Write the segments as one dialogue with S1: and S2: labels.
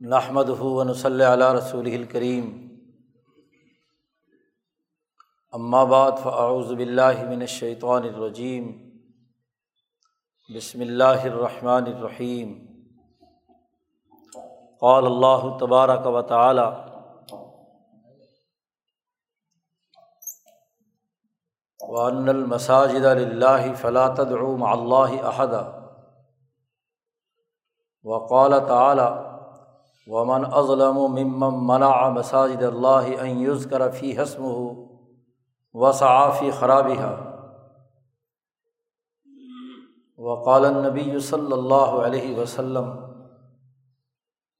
S1: نحمد ہُون صلی علیہ رسول الکریم اما بعد فاعوذ باللہ من الشیطان الرجیم بسم اللہ الرحمن الرحیم قال اللہ تبارک و تعالی وان المساجد للہ فلا تدعوا مع اللہ احدا وقال تعالی ومن ازلم ممن منع مساجد اللہ ان یذکر فی حسم ہو وصعافی خرابہ وقال النبی صلی اللہ علیہ وسلم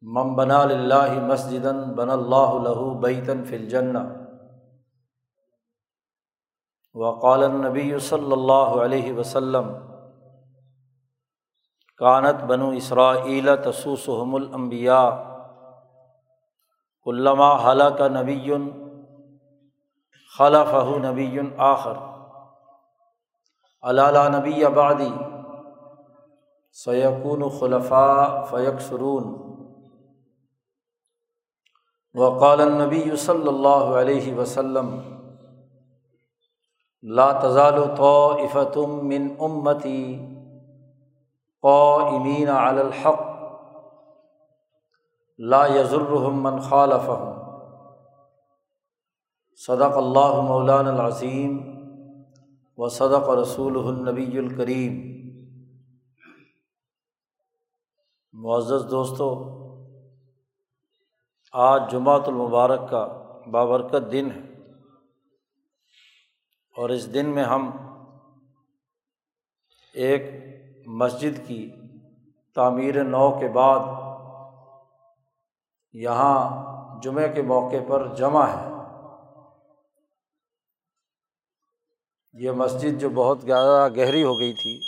S1: مم بنا اللہ مسجد بن اللہ لہو بیتن فی الجنہ. وقال النبی صلی اللہ علیہ وسلم، کانت بنو اسرائیل تسوسحم الانبیاء علامہ حلق کا نبی خلف نبی آخر علالہ نبی آبادی سیقون خلفاء فیق سرون وقال نبی صلی اللہ علیہ وسلم لا تزال تو من امتی قو امین الحق لا یزرحم من خالف صدق اللہ مولان العظیم و صدق رسول النبی الکریم۔ معزز دوستوں آج جمعۃ المبارک کا بابرکت دن ہے۔ اور اس دن میں ہم ایک مسجد کی تعمیر نو کے بعد یہاں جمعے کے موقع پر جمع ہے۔ یہ مسجد جو بہت زیادہ گہری ہو گئی تھی،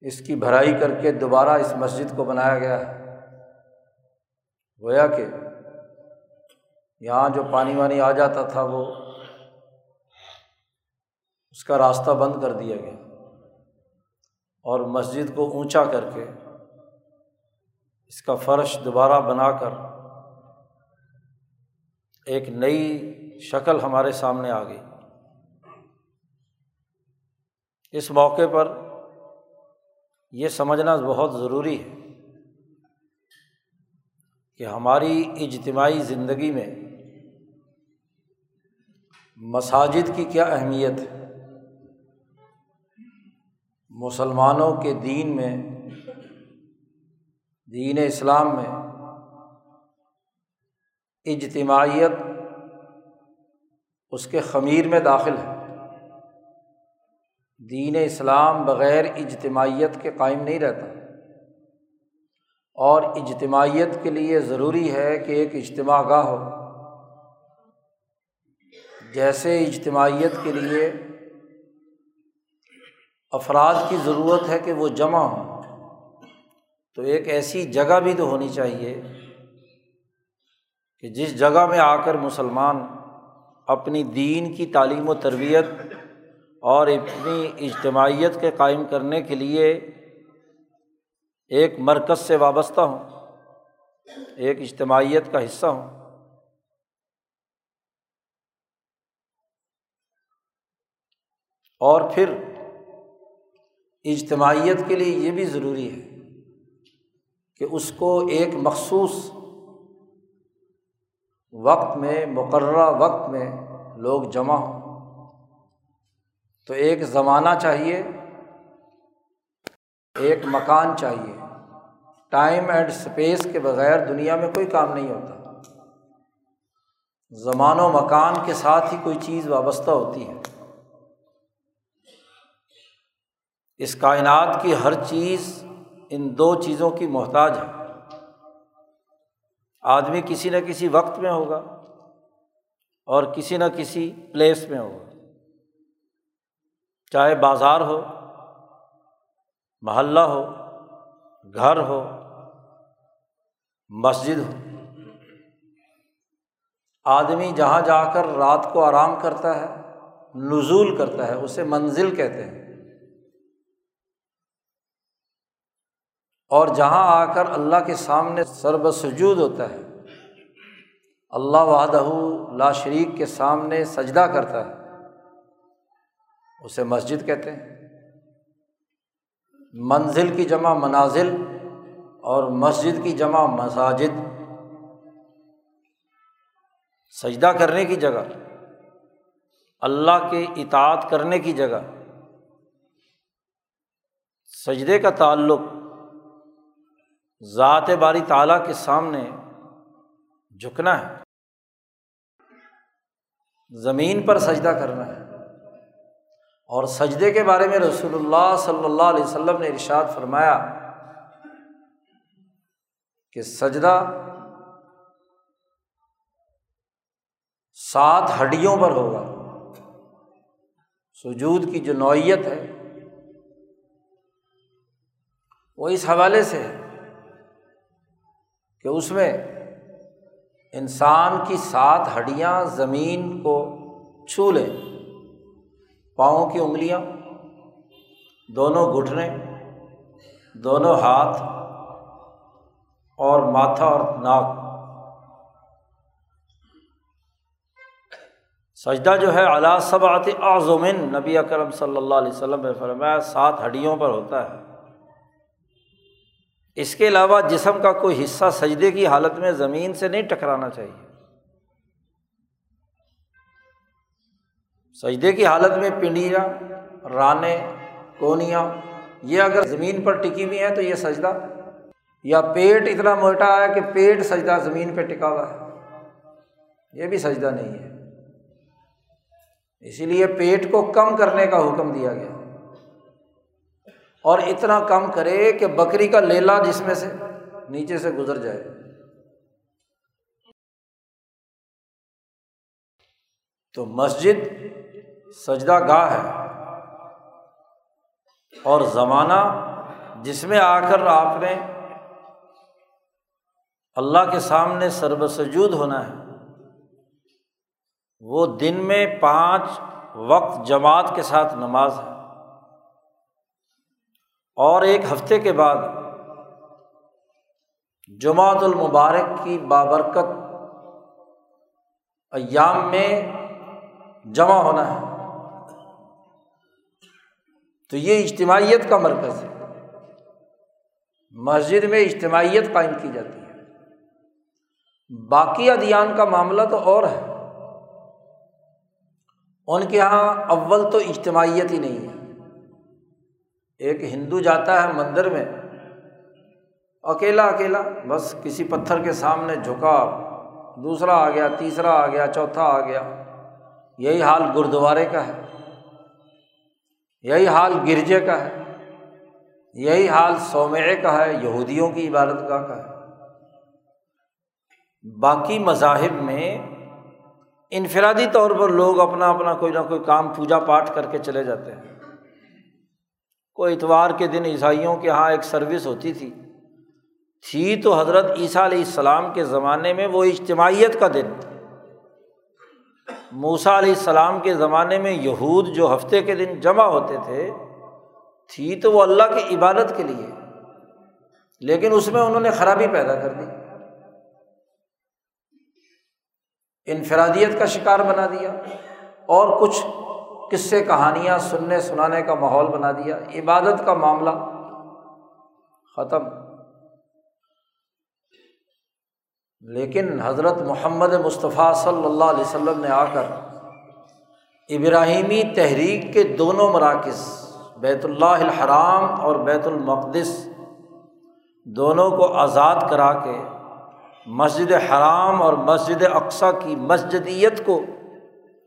S1: اس کی بھرائی کر کے دوبارہ اس مسجد کو بنایا گیا ہے۔ گویا کہ یہاں جو پانی وانی آ جاتا تھا، وہ اس کا راستہ بند کر دیا گیا اور مسجد کو اونچا کر کے اس کا فرش دوبارہ بنا کر ایک نئی شکل ہمارے سامنے آ گئی۔ اس موقع پر یہ سمجھنا بہت ضروری ہے کہ ہماری اجتماعی زندگی میں مساجد کی کیا اہمیت ہے؟ مسلمانوں کے دین میں دین اسلام میں اجتماعیت اس کے خمیر میں داخل ہے۔ دین اسلام بغیر اجتماعیت کے قائم نہیں رہتا۔ اور اجتماعیت کے لیے ضروری ہے کہ ایک اجتماع گاہ ہو۔ جیسے اجتماعیت کے لیے افراد کی ضرورت ہے کہ وہ جمع ہوں۔ تو ایک ایسی جگہ بھی تو ہونی چاہیے کہ جس جگہ میں آ کر مسلمان اپنی دین کی تعلیم و تربیت اور اپنی اجتماعیت کے قائم کرنے کے لیے ایک مرکز سے وابستہ ہوں، ایک اجتماعیت کا حصہ ہوں۔ اور پھر اجتماعیت کے لیے یہ بھی ضروری ہے کہ اس کو ایک مخصوص وقت میں، مقررہ وقت میں لوگ جمع ہوں۔ تو ایک زمانہ چاہیے، ایک مکان چاہیے۔ ٹائم اینڈ اسپیس کے بغیر دنیا میں کوئی کام نہیں ہوتا۔ زمان و مکان کے ساتھ ہی کوئی چیز وابستہ ہوتی ہے۔ اس کائنات کی ہر چیز ان دو چیزوں کی محتاج ہے آدمی کسی نہ کسی وقت میں ہوگا اور کسی نہ کسی پلیس میں ہوگا۔ چاہے بازار ہو، محلہ ہو، گھر ہو، مسجد ہو۔ آدمی جہاں جا کر رات کو آرام کرتا ہے، نزول کرتا ہے، اسے منزل کہتے ہیں۔ اور جہاں آ کر اللہ کے سامنے سرب سجود ہوتا ہے، اللہ وحدہ لا شریک کے سامنے سجدہ کرتا ہے، اسے مسجد کہتے ہیں۔ منزل کی جمع منازل اور مسجد کی جمع مساجد۔ سجدہ کرنے کی جگہ، اللہ کے اطاعت کرنے کی جگہ۔ سجدے کا تعلق ذات باری تعالیٰ کے سامنے جھکنا ہے۔ زمین پر سجدہ کرنا ہے۔ اور سجدے کے بارے میں رسول اللہ صلی اللہ علیہ وسلم نے ارشاد فرمایا کہ سجدہ سات ہڈیوں پر ہوگا۔ سجود کی جو نوعیت ہے وہ اس حوالے سے ہے۔ کہ اس میں انسان کی سات ہڈیاں زمین کو چھو لیں پاؤں کی انگلیاں، دونوں گھٹنے، دونوں ہاتھ اور ماتھا اور ناک۔ سجدہ جو ہے اعلیٰ سب آتی نبی اکرم صلی اللہ علیہ وسلم نے فرمایا، سات ہڈیوں پر ہوتا ہے۔ اس کے علاوہ جسم کا کوئی حصہ سجدے کی حالت میں زمین سے نہیں ٹکرانا چاہیے۔ سجدے کی حالت میں پنڈیاں، رانے، کونیاں، یہ اگر زمین پر ٹکی ہوئی ہیں تو یہ سجدہ، یا پیٹ اتنا موٹا ہے کہ پیٹ سجدہ زمین پہ ٹکا ہوا ہے۔ یہ بھی سجدہ نہیں ہے۔ اسی لیے پیٹ کو کم کرنے کا حکم دیا گیا۔ اور اتنا کم کرے کہ بکری کا لیلا جس میں سے نیچے سے گزر جائے۔ تو مسجد سجدہ گاہ ہے۔ اور زمانہ جس میں آ کر آپ نے اللہ کے سامنے سرب سجود ہونا ہے، وہ دن میں پانچ وقت جماعت کے ساتھ نماز ہے۔ اور ایک ہفتے کے بعد جماعت المبارک کی بابرکت ایام میں جمع ہونا ہے۔ تو یہ اجتماعیت کا مرکز ہے۔ مسجد میں اجتماعیت قائم کی جاتی ہے۔ باقی ادیان کا معاملہ تو اور ہے۔ ان کے یہاں اول تو اجتماعیت ہی نہیں ہے۔ ایک ہندو جاتا ہے مندر میں، اکیلا اکیلا، بس کسی پتھر کے سامنے جھکا، دوسرا آ گیا، تیسرا آ گیا، چوتھا آ گیا۔ یہی حال گرودوارے کا ہے۔ یہی حال گرجے کا ہے۔ یہی حال سومے کا ہے، یہودیوں کی عبادت گاہ کا ہے۔ باقی مذاہب میں انفرادی طور پر لوگ اپنا اپنا کوئی نہ کوئی کام پوجا پاٹ کر کے چلے جاتے ہیں۔ کوئی اتوار کے دن عیسائیوں کے یہاں ایک سروس ہوتی تھی۔ تھی تو حضرت عیسیٰ علیہ السلام کے زمانے میں وہ اجتماعیت کا دن۔ موسا علیہ السلام کے زمانے میں یہود جو ہفتے کے دن جمع ہوتے تھے، تھی تو وہ اللہ کی عبادت کے لیے۔ لیکن اس میں انہوں نے خرابی پیدا کر دی۔ انفرادیت کا شکار بنا دیا۔ اور کچھ قصے کہانیاں سننے سنانے کا ماحول بنا دیا، عبادت کا معاملہ ختم۔ لیکن حضرت محمد مصطفیٰ صلی اللہ علیہ وسلم نے آ کر ابراہیمی تحریک کے دونوں مراکز، بیت اللہ الحرام اور بیت المقدس، دونوں کو آزاد کرا کے مسجد حرام اور مسجد اقسا کی مسجدیت کو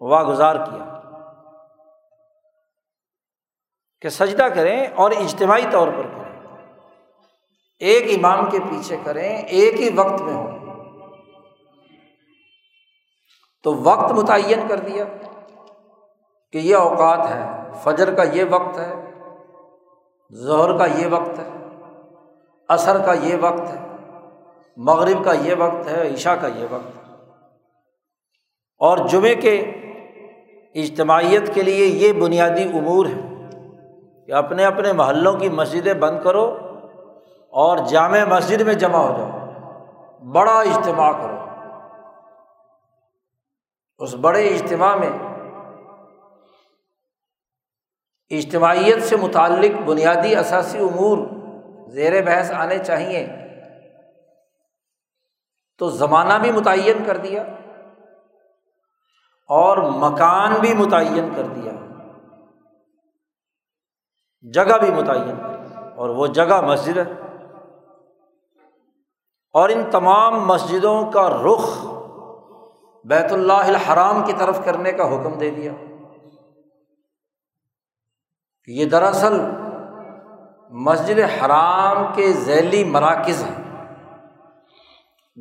S1: واگزار کیا۔ کہ سجدہ کریں اور اجتماعی طور پر کریں۔ ایک امام کے پیچھے کریں، ایک ہی وقت میں ہوں۔ تو وقت متعین کر دیا کہ یہ اوقات ہے فجر کا یہ وقت ہے، ظہر کا یہ وقت ہے، عصر کا یہ وقت ہے، مغرب کا یہ وقت ہے، عشاء کا یہ وقت ہے۔ اور جمعے کے اجتماعیت کے لیے یہ بنیادی امور ہے کہ اپنے اپنے محلوں کی مسجدیں بند کرو اور جامع مسجد میں جمع ہو جاؤ۔ بڑا اجتماع کرو۔ اس بڑے اجتماع میں اجتماعیت سے متعلق بنیادی اثاثی امور زیر بحث آنے چاہیے۔ تو زمانہ بھی متعین کر دیا اور مکان بھی متعین کر دیا۔ جگہ بھی متعین اور وہ جگہ مسجد ہے۔ اور ان تمام مسجدوں کا رخ بیت اللہ الحرام کی طرف کرنے کا حکم دے دیا۔ یہ دراصل مسجد حرام کے ذیلی مراکز ہیں۔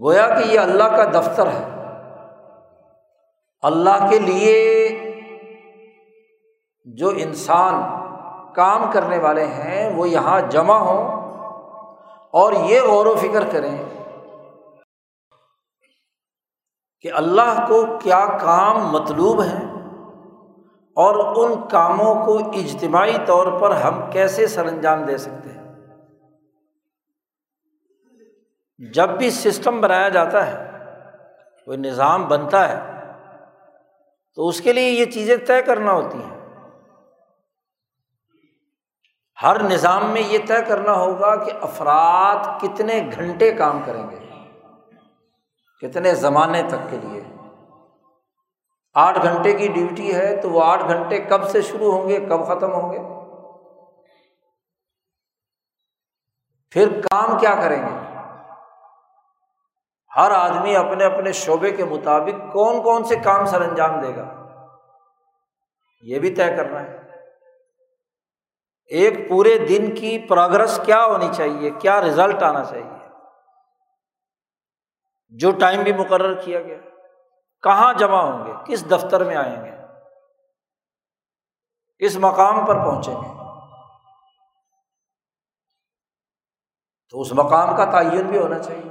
S1: گویا کہ یہ اللہ کا دفتر ہے۔ اللہ کے لیے جو انسان کام کرنے والے ہیں، وہ یہاں جمع ہوں اور یہ غور و فکر کریں کہ اللہ کو کیا کام مطلوب ہیں اور ان کاموں کو اجتماعی طور پر ہم کیسے سر انجام دے سکتے ہیں۔ جب بھی سسٹم بنایا جاتا ہے، کوئی نظام بنتا ہے، تو اس کے لیے یہ چیزیں طے کرنا ہوتی ہیں۔ ہر نظام میں یہ طے کرنا ہوگا کہ افراد کتنے گھنٹے کام کریں گے، کتنے زمانے تک کے لیے۔ آٹھ گھنٹے کی ڈیوٹی ہے تو وہ آٹھ گھنٹے کب سے شروع ہوں گے، کب ختم ہوں گے؟ پھر کام کیا کریں گے؟ ہر آدمی اپنے اپنے شعبے کے مطابق کون کون سے کام سر انجام دے گا؟ یہ بھی طے کرنا ہے۔ ایک پورے دن کی پروگرس کیا ہونی چاہیے؟ کیا رزلٹ آنا چاہیے؟ جو ٹائم بھی مقرر کیا گیا۔ کہاں جمع ہوں گے؟ کس دفتر میں آئیں گے؟ کس مقام پر پہنچیں گے؟ تو اس مقام کا تعین بھی ہونا چاہیے۔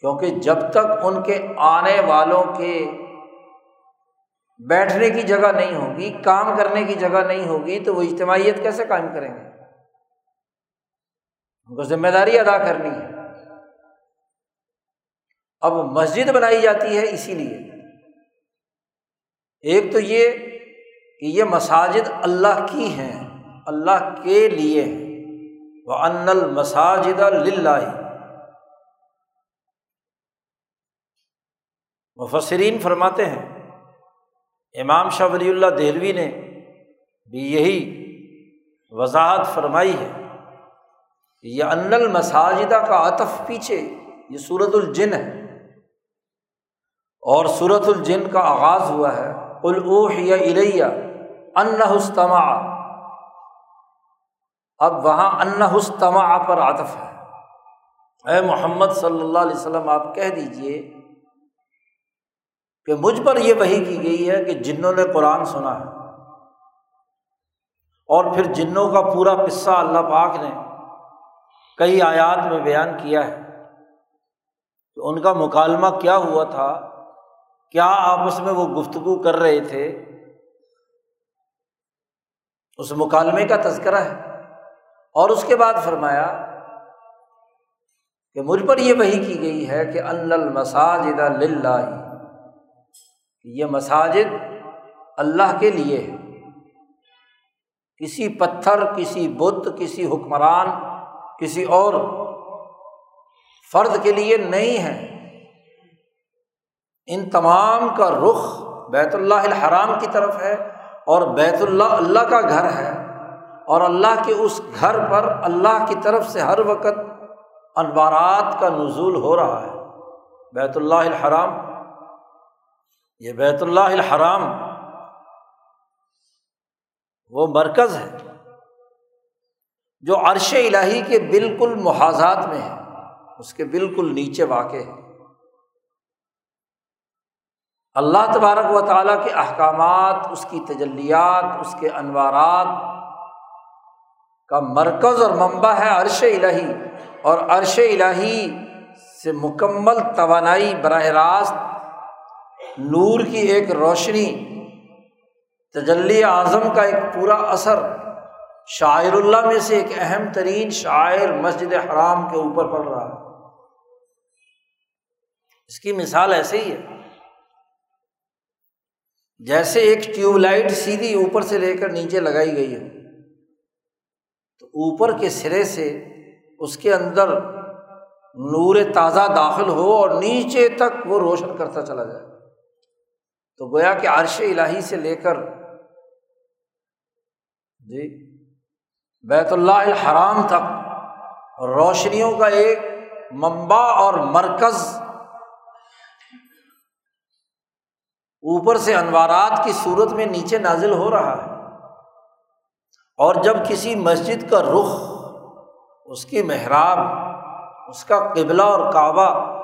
S1: کیونکہ جب تک ان کے آنے والوں کے بیٹھنے کی جگہ نہیں ہوگی، کام کرنے کی جگہ نہیں ہوگی، تو وہ اجتماعیت کیسے قائم کریں گے؟ ان کو ذمہ داری ادا کرنی ہے۔ اب مسجد بنائی جاتی ہے اسی لیے۔ ایک تو یہ کہ یہ مساجد اللہ کی ہیں، اللہ کے لیے۔ وہ ان المساجد اللہ مفسرین فرماتے ہیں امام شاہ ولی اللہ دہلوی نے بھی یہی وضاحت فرمائی ہے یہ ان المساجدہ کا عطف پیچھے یہ صورت الجن ہے اور صورت الجن کا آغاز ہوا ہے الوح یا الیہ انستما اب وہاں انستما پر عطف ہے۔ اے محمد صلی اللہ علیہ وسلم، آپ کہہ دیجیے کہ مجھ پر یہ وہی کی گئی ہے کہ جنوں نے قرآن سنا ہے اور پھر جنوں کا پورا قصہ اللہ پاک نے کئی آیات میں بیان کیا ہے کہ ان کا مکالمہ کیا ہوا تھا؟ کیا آپس میں وہ گفتگو کر رہے تھے؟ اس مکالمے کا تذکرہ ہے اور اس کے بعد فرمایا کہ مجھ پر یہ وہی کی گئی ہے کہ المساجد اللہ یہ مساجد اللہ کے لیے ہے کسی پتھر، کسی بت، کسی حکمران، کسی اور فرد کے لیے نہیں ہے ان تمام کا رخ بیت اللہ الحرام کی طرف ہے اور بیت اللہ اللہ کا گھر ہے۔ اور اللہ کے اس گھر پر اللہ کی طرف سے ہر وقت انوارات کا نزول ہو رہا ہے۔ بیت اللہ الحرام یہ بیت اللہ الحرام وہ مرکز ہے جو عرش الہی کے بالکل محاذات میں ہے، اس کے بالکل نیچے واقع ہے۔ اللہ تبارک و تعالیٰ کے احکامات، اس کی تجلیات، اس کے انوارات کا مرکز اور منبع ہے عرش الہی۔ اور عرش الہی سے مکمل توانائی براہ راست نور کی ایک روشنی، تجلی اعظم کا ایک پورا اثر، شاعر اللہ میں سے ایک اہم ترین شاعر مسجد حرام کے اوپر پڑ رہا ہے۔ اس کی مثال ایسے ہی ہے۔ جیسے ایک ٹیوب لائٹ سیدھی اوپر سے لے کر نیچے لگائی گئی ہے تو اوپر کے سرے سے اس کے اندر نور تازہ داخل ہو اور نیچے تک وہ روشن کرتا چلا جائے۔ تو گویا کہ عرش الہی سے لے کر جی بیت اللہ الحرام تک روشنیوں کا ایک منبع اور مرکز اوپر سے انوارات کی صورت میں نیچے نازل ہو رہا ہے۔ اور جب کسی مسجد کا رخ، اس کی محراب، اس کا قبلہ اور کعبہ،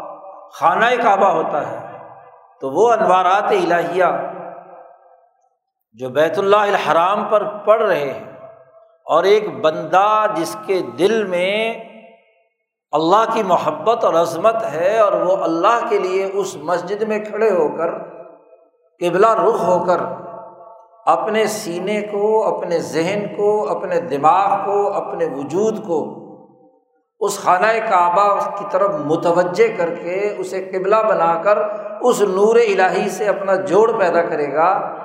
S1: خانہ کعبہ ہوتا ہے تو وہ انوارات الہیہ جو بیت اللہ الحرام پر پڑھ رہے ہیں اور ایک بندہ جس کے دل میں اللہ کی محبت اور عظمت ہے اور وہ اللہ کے لیے اس مسجد میں کھڑے ہو کر، قبلہ رخ ہو کر اپنے سینے کو، اپنے ذہن کو، اپنے دماغ کو، اپنے وجود کو اس خانہ کعبہ کی طرف متوجہ کر کے اسے قبلہ بنا کر اس نور الہی سے اپنا جوڑ پیدا کرے گا۔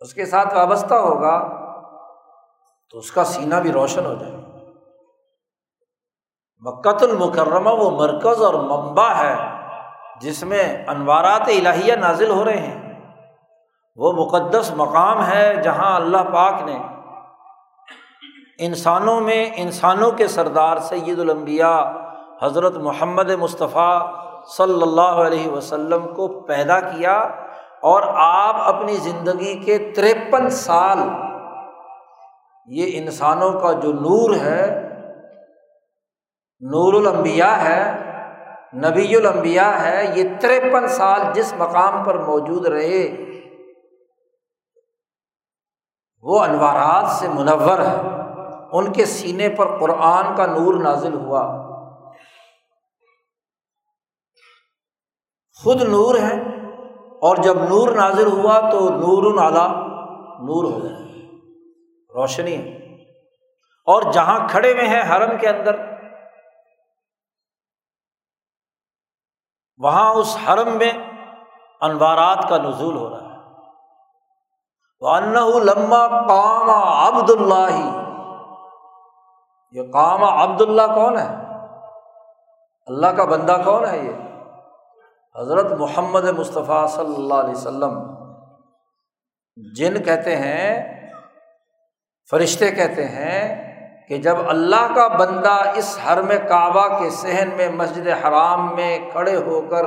S1: اس کے ساتھ وابستہ ہوگا تو اس کا سینہ بھی روشن ہو جائے گا۔ مکت المکرمہ وہ مرکز اور منبع ہے جس میں انوارات الہیہ نازل ہو رہے ہیں۔ وہ مقدس مقام ہے جہاں اللہ پاک نے انسانوں میں انسانوں کے سردار سید الانبیاء حضرت محمد مصطفیٰ صلی اللہ علیہ وسلم کو پیدا کیا اور آپ اپنی زندگی کے تریپن سال یہ انسانوں کا جو نور ہے، نور الانبیاء ہے، نبی الانبیاء ہے، یہ تریپن سال جس مقام پر موجود رہے، وہ انوارات سے منور ہے۔ ان کے سینے پر قرآن کا نور نازل ہوا۔ خود نور ہے اور جب نور نازل ہوا تو نور نالا نور ہو گیا، روشنی اور جہاں کھڑے ہوئے ہیں حرم کے اندر، وہاں اس حرم میں انوارات کا نزول ہو رہا ہے۔ وہ لما کام عبد اللہ یہ کام عبد اللہ کون ہے؟ اللہ کا بندہ کون ہے یہ؟ حضرت محمد مصطفیٰ صلی اللہ علیہ وسلم۔ جن کہتے ہیں، فرشتے کہتے ہیں کہ جب اللہ کا بندہ اس حرم کعبہ کے صحن میں مسجد حرام میں کھڑے ہو کر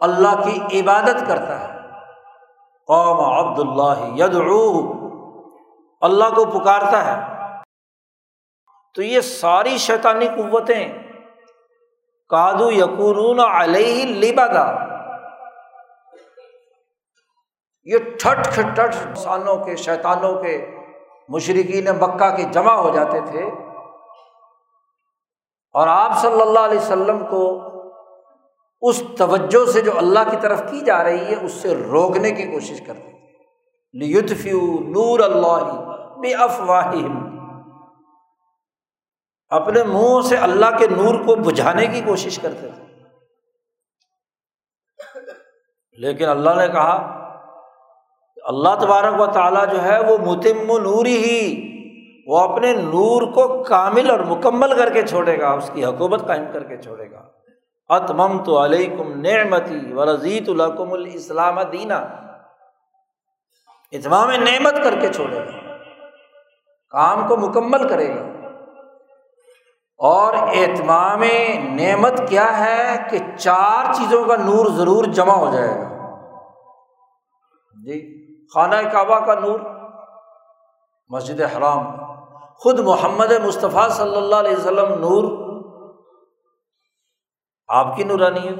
S1: اللہ کی عبادت کرتا ہے قوم عبد اللہ ید اللہ کو پکارتا ہے۔ تو یہ ساری شیطانی قوتیں کادو یقون علیہ لبادا یہ ٹھٹ ٹھٹ انسانوں کے، شیطانوں کے مشرقین مکہ کے جمع ہو جاتے تھے۔ اور آپ صلی اللہ علیہ وسلم کو اس توجہ سے جو اللہ کی طرف کی جا رہی ہے، اس سے روکنے کی کوشش کرتے تھے۔ نور اللہ بے افواہ اپنے منہ سے اللہ کے نور کو بجھانے کی کوشش کرتے تھے۔ لیکن اللہ نے کہا اللہ تبارک و تعالیٰ جو ہے وہ متم نوری ہی، وہ اپنے نور کو کامل اور مکمل کر کے چھوڑے گا، اس کی حکومت قائم کر کے چھوڑے گا۔ اتمم تو علیکم نعمتی و رضیت الحکم الاسلام دینا۔ اتمام نعمت کر کے چھوڑے گا۔ کام کو مکمل کرے گا۔ اور اہتمام نعمت کیا ہے کہ چار چیزوں کا نور ضرور جمع ہو جائے گا۔ جی خانہ کعبہ کا نور، مسجد حرام، خود محمد مصطفیٰ صلی اللہ علیہ وسلم نور، آپ کی نورانیت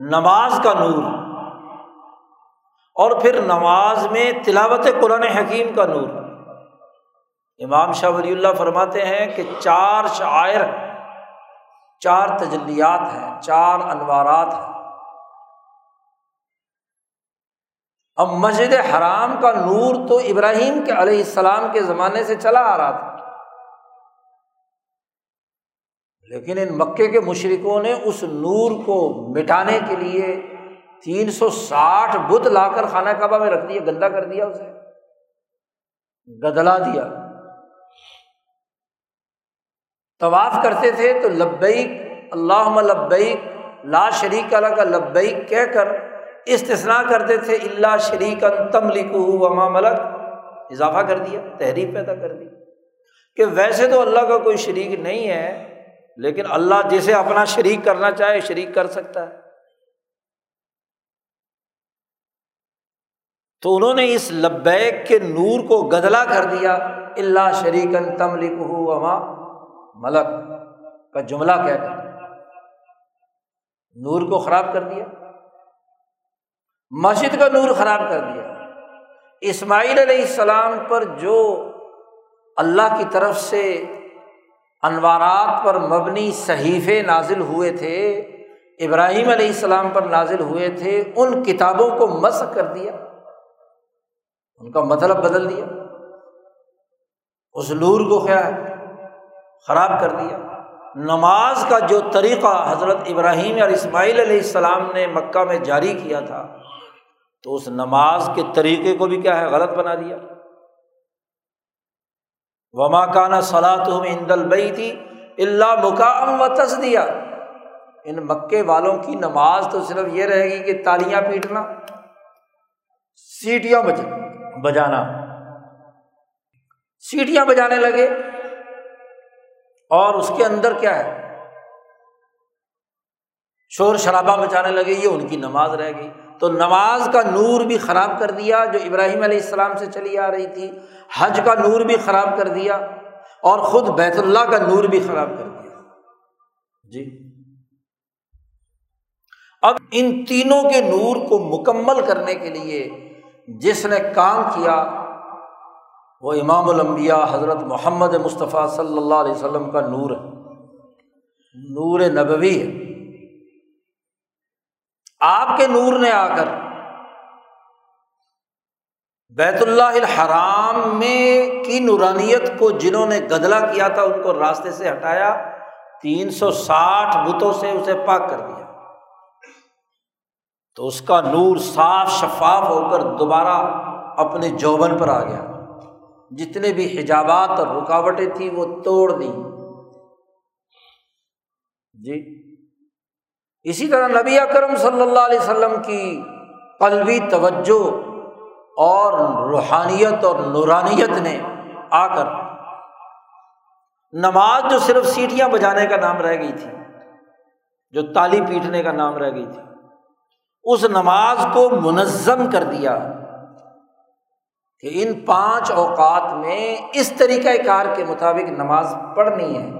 S1: نماز کا نور، اور پھر نماز میں تلاوت قرآن حکیم کا نور۔ امام شاہ ولی اللہ فرماتے ہیں کہ چار شاعر، چار تجلیات ہیں، چار انوارات ہیں۔ اب مسجد حرام کا نور تو ابراہیم کے علیہ السلام کے زمانے سے چلا آ رہا تھا۔ لیکن ان مکے کے مشرقوں نے اس نور کو مٹانے کے لیے تین سو ساٹھ بت لا کر خانہ کعبہ میں رکھ دیا، گندا کر دیا اسے۔ گدلا دیا۔ طواف کرتے تھے تو لبیک اللہ لبیک، لا شریک اللہ کا لبیک کہہ کر استثنا کرتے تھے اللہ شریک تم لکھو وما ملک۔ اضافہ کر دیا تحریر پیدا کر دی۔ کہ ویسے تو اللہ کا کوئی شریک نہیں ہے، لیکن اللہ جسے اپنا شریک کرنا چاہے، شریک کر سکتا ہے۔ تو انہوں نے اس لبیک کے نور کو گدلا کر دیا اللہ شریکن تم لکھو وما ملک کا جملہ کہہ کر نور کو خراب کر دیا۔ مسجد کا نور خراب کر دیا۔ اسماعیل علیہ السلام پر جو اللہ کی طرف سے انوارات پر مبنی صحیفے نازل ہوئے تھے، ابراہیم علیہ السلام پر نازل ہوئے تھے، ان کتابوں کو مس کر دیا۔ ان کا مطلب بدل دیا۔ اس نور کو کیا ہے خراب کر دیا۔ نماز کا جو طریقہ حضرت ابراہیم اور اسماعیل علیہ السلام نے مکہ میں جاری کیا تھا، تو اس نماز کے طریقے کو بھی کیا ہے، غلط بنا دیا۔ وما کانا صلاح تو ہم البئی تھی اللہ مقام و تس دیا ان مکے والوں کی نماز تو صرف یہ رہے گی کہ تالیاں پیٹنا، سیٹیاں بجانا۔ سیٹیاں بجانے لگے۔ اور اس کے اندر کیا ہے؟ شور شرابہ بچانے لگے، یہ ان کی نماز رہ گئی۔ تو نماز کا نور بھی خراب کر دیا جو ابراہیم علیہ السلام سے چلی آ رہی تھی، حج کا نور بھی خراب کر دیا اور خود بیت اللہ کا نور بھی خراب کر دیا۔ جی۔ اب ان تینوں کے نور کو مکمل کرنے کے لیے جس نے کام کیا وہ امام الانبیاء حضرت محمد مصطفیٰ صلی اللہ علیہ وسلم کا نور ہے۔ نور نبوی ہے۔ آپ کے نور نے آ کر بیت اللہ الحرام میں کی نورانیت کو جنہوں نے گدلا کیا تھا، ان کو راستے سے ہٹایا، تین سو ساٹھ بتوں سے اسے پاک کر دیا۔ تو اس کا نور صاف شفاف ہو کر دوبارہ اپنے جوبن پر آ گیا۔ جتنے بھی حجابات اور رکاوٹیں تھیں وہ توڑ دی جی۔ اسی طرح نبی اکرم صلی اللہ علیہ وسلم کی قلبی توجہ اور روحانیت اور نورانیت نے آ کر نماز جو صرف سیٹیاں بجانے کا نام رہ گئی تھی، جو تالی پیٹنے کا نام رہ گئی تھی، اس نماز کو منظم کر دیا۔ کہ ان پانچ اوقات میں اس طریقۂ کار کے مطابق نماز پڑھنی ہے۔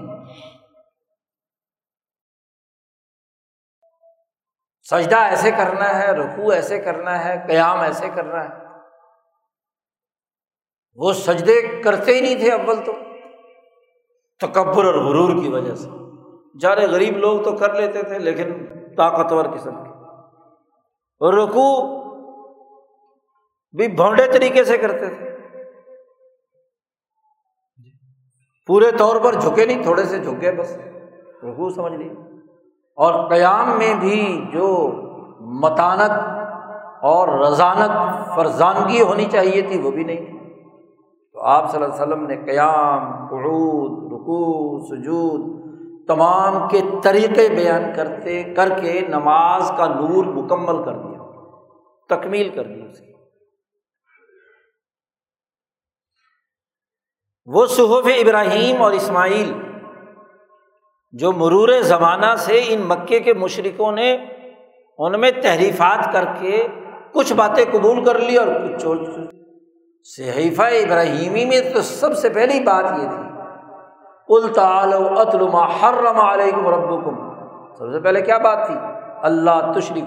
S1: سجدہ ایسے کرنا ہے رقو ایسے کرنا ہے، قیام ایسے کرنا ہے۔ وہ سجدے کرتے ہی نہیں تھے اول تو۔ تکبر اور غرور کی وجہ سے۔ جارے غریب لوگ تو کر لیتے تھے لیکن طاقتور قسم کے۔ اور رکو بھی بھونڈے طریقے سے کرتے تھے۔ پورے طور پر جھکے نہیں، تھوڑے سے جھکے بس۔ رکو سمجھ لیے اور قیام میں بھی جو متانت اور رضانت فرزانگی ہونی چاہیے تھی، وہ بھی نہیں تھی۔ تو آپ صلی اللہ علیہ وسلم نے قیام، قعود رکو سجود تمام کے طریقے بیان کرتے، کر کے نماز کا نور مکمل کر دیا، تکمیل کر دی اس کی وہ صحف ابراہیم اور اسماعیل جو مرور زمانہ سے ان مکے کے مشرقوں نے ان میں تحریفات کر کے کچھ باتیں قبول کر لی اور کچھ چھوڑ صحیفہ ابراہیمی میں تو سب سے پہلی بات یہ تھی۔ الطلما حرم علیکم ربکم۔ سب سے پہلے کیا بات تھی؟ اللہ تشریق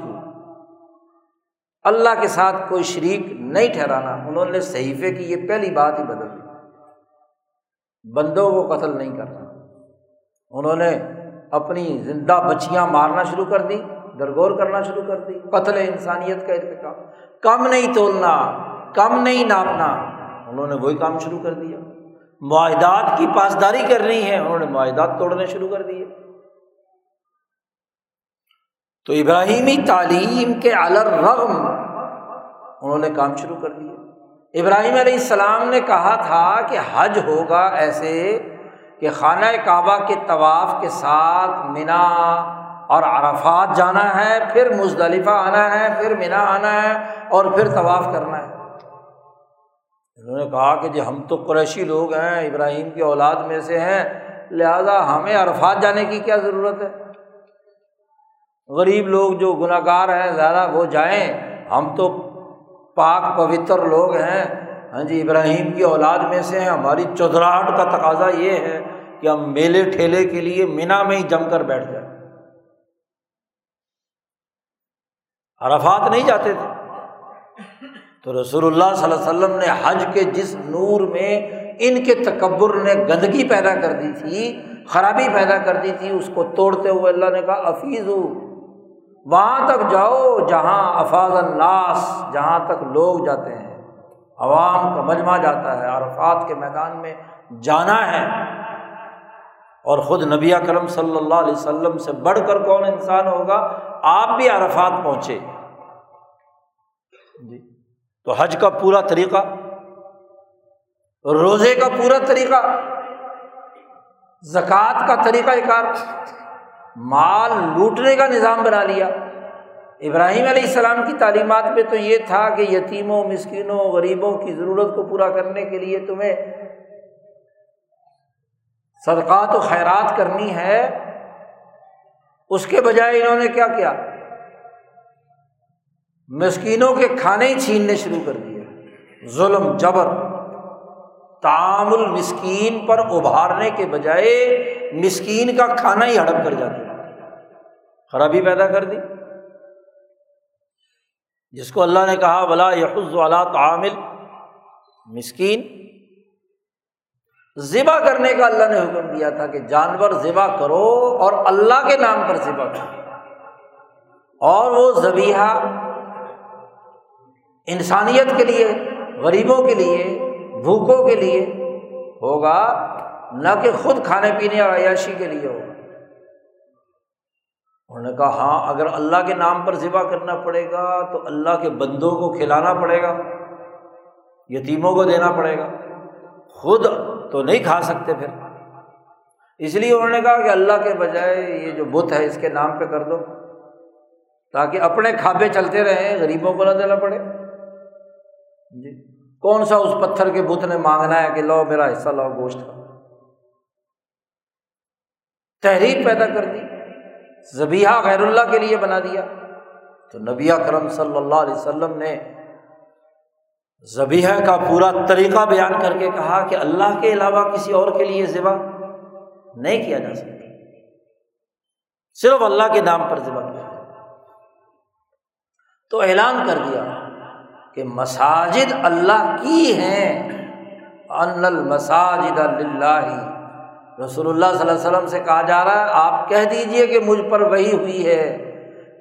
S1: اللہ کے ساتھ کوئی شریک نہیں ٹھہرانا۔ انہوں نے صحیفے کی یہ پہلی بات ہی بدل دی۔ بندوں کو قتل نہیں کرنا۔ انہوں نے اپنی زندہ بچیاں مارنا شروع کر دی، درگور کرنا شروع کر دی، قتل انسانیت کا ارتقاب کم نہیں تولنا، کم نہیں ناپنا۔ انہوں نے وہی کام شروع کر دیا۔ معاہدات کی پاسداری کرنی ہے انہوں نے معاہدات توڑنے شروع کر دیے۔ تو ابراہیمی تعلیم کے رغم انہوں نے کام شروع کر دیا ابراہیم علیہ السلام نے کہا تھا کہ حج ہوگا ایسے کہ خانہ کعبہ کے طواف کے ساتھ منا اور عرفات جانا ہے، پھر مزدلفہ آنا ہے، پھر منا آنا ہے اور پھر طواف کرنا ہے۔ انہوں نے کہا کہ جی ہم تو قریشی لوگ ہیں، ابراہیم کی اولاد میں سے ہیں، لہٰذا ہمیں عرفات جانے کی کیا ضرورت ہے؟ غریب لوگ جو گناہ گار ہیں، زیادہ وہ جائیں، ہم تو پاک پوتر لوگ ہیں۔ ہاں جی ابراہیم کی اولاد میں سے ہیں۔ ہماری چودراہٹ کا تقاضا یہ ہے کہ ہم میلے ٹھیلے کے لیے مینا میں ہی جم کر بیٹھ جائیں۔ عرفات نہیں جاتے تھے۔ تو رسول اللہ صلی اللہ علیہ وسلم نے حج کے جس نور میں ان کے تکبر نے گندگی پیدا کر دی تھی، خرابی پیدا کر دی تھی، اس کو توڑتے ہوئے اللہ نے کہا افیز ہو وہاں تک جاؤ جہاں افاظ الناس، جہاں تک لوگ جاتے ہیں۔ عوام کا مجمع جاتا ہے، عرفات کے میدان میں جانا ہے۔ اور خود نبی کرم صلی اللہ علیہ وسلم سے بڑھ کر کون انسان ہوگا؟ آپ بھی عرفات پہنچے۔ جی۔ تو حج کا پورا طریقہ، روزے کا پورا طریقہ، زکوٰۃ کا طریقہ کار۔ مال لوٹنے کا نظام بنا لیا۔ ابراہیم علیہ السلام کی تعلیمات میں تو یہ تھا کہ یتیموں، مسکینوں، غریبوں کی ضرورت کو پورا کرنے کے لیے تمہیں صدقات و خیرات کرنی ہے۔ اس کے بجائے انہوں نے کیا کیا؟ مسکینوں کے کھانے ہی چھیننے شروع کر دیے۔ ظلم، جبر تام المسکین پر ابھارنے کے بجائے مسکین کا کھانا ہی ہڑپ کر جاتے۔ خرابی پیدا کر دی۔ جس کو اللہ نے کہا بلا یحز والا تعامل مسکین ذبح کرنے کا اللہ نے حکم دیا تھا کہ جانور ذبح کرو اور اللہ کے نام پر ذبح کرو۔ اور وہ زبیحہ انسانیت کے لیے، غریبوں کے لیے، بھوکوں کے لیے ہوگا، نہ کہ خود کھانے پینے اور عیاشی کے لیے ہوگا۔ انہوں نے کہا ہاں اگر اللہ کے نام پر ذبح کرنا پڑے گا تو اللہ کے بندوں کو کھلانا پڑے گا، یتیموں کو دینا پڑے گا۔ خود تو نہیں کھا سکتے پھر۔ اس لیے انہوں نے کہا کہ اللہ کے بجائے یہ جو بت ہے، اس کے نام پہ کر دو، تاکہ اپنے کھابے چلتے رہیں، غریبوں کو نہ دینا پڑے۔ جی کون سا اس پتھر کے بت نے مانگنا ہے کہ لو، میرا حصہ لاؤ، گوشت کا تحریک پیدا کر دی۔ زبیحہ غیر اللہ کے لیے بنا دیا۔ تو نبی کرم صلی اللہ علیہ وسلم نے زبیحہ کا پورا طریقہ بیان کر کے کہا کہ اللہ کے علاوہ کسی اور کے لیے ذبح نہیں کیا جا سکتا۔ صرف اللہ کے نام پر ذبح کیا۔ تو اعلان کر دیا کہ مساجد اللہ کی ہیں۔ ان المساجد اللہ رسول اللہ صلی اللہ علیہ وسلم سے کہا جا رہا ہے، آپ کہہ دیجیے کہ مجھ پر وہی ہوئی ہے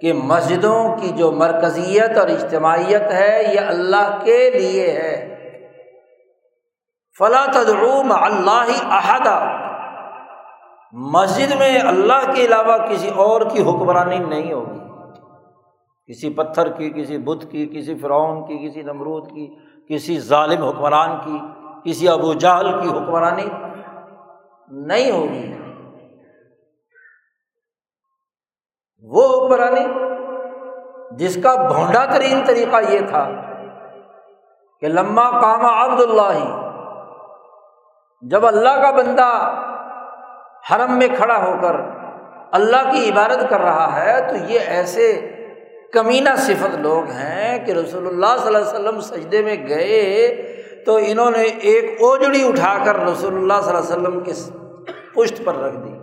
S1: کہ مسجدوں کی جو مرکزیت اور اجتماعیت ہے، یہ اللہ کے لیے ہے۔ فلاں تدروم اللہ احدہ مسجد میں اللہ کے علاوہ کسی اور کی حکمرانی نہیں ہوگی۔ کسی پتھر کی، کسی بت کی، کسی فرعون کی، کسی نمرود کی، کسی ظالم حکمران کی، کسی ابو جہل کی حکمرانی نہیں ہوگی۔ وہ حکمرانی جس کا بھونڈا ترین طریقہ یہ تھا کہ لمبا کاما عبد اللہ، جب اللہ کا بندہ حرم میں کھڑا ہو کر اللہ کی عبادت کر رہا ہے، تو یہ ایسے کمینہ صفت لوگ ہیں کہ رسول اللہ صلی اللہ علیہ وسلم سجدے میں گئے تو انہوں نے ایک اوجڑی اٹھا کر رسول اللہ صلی اللہ علیہ وسلم کے پشت پر رکھ دی۔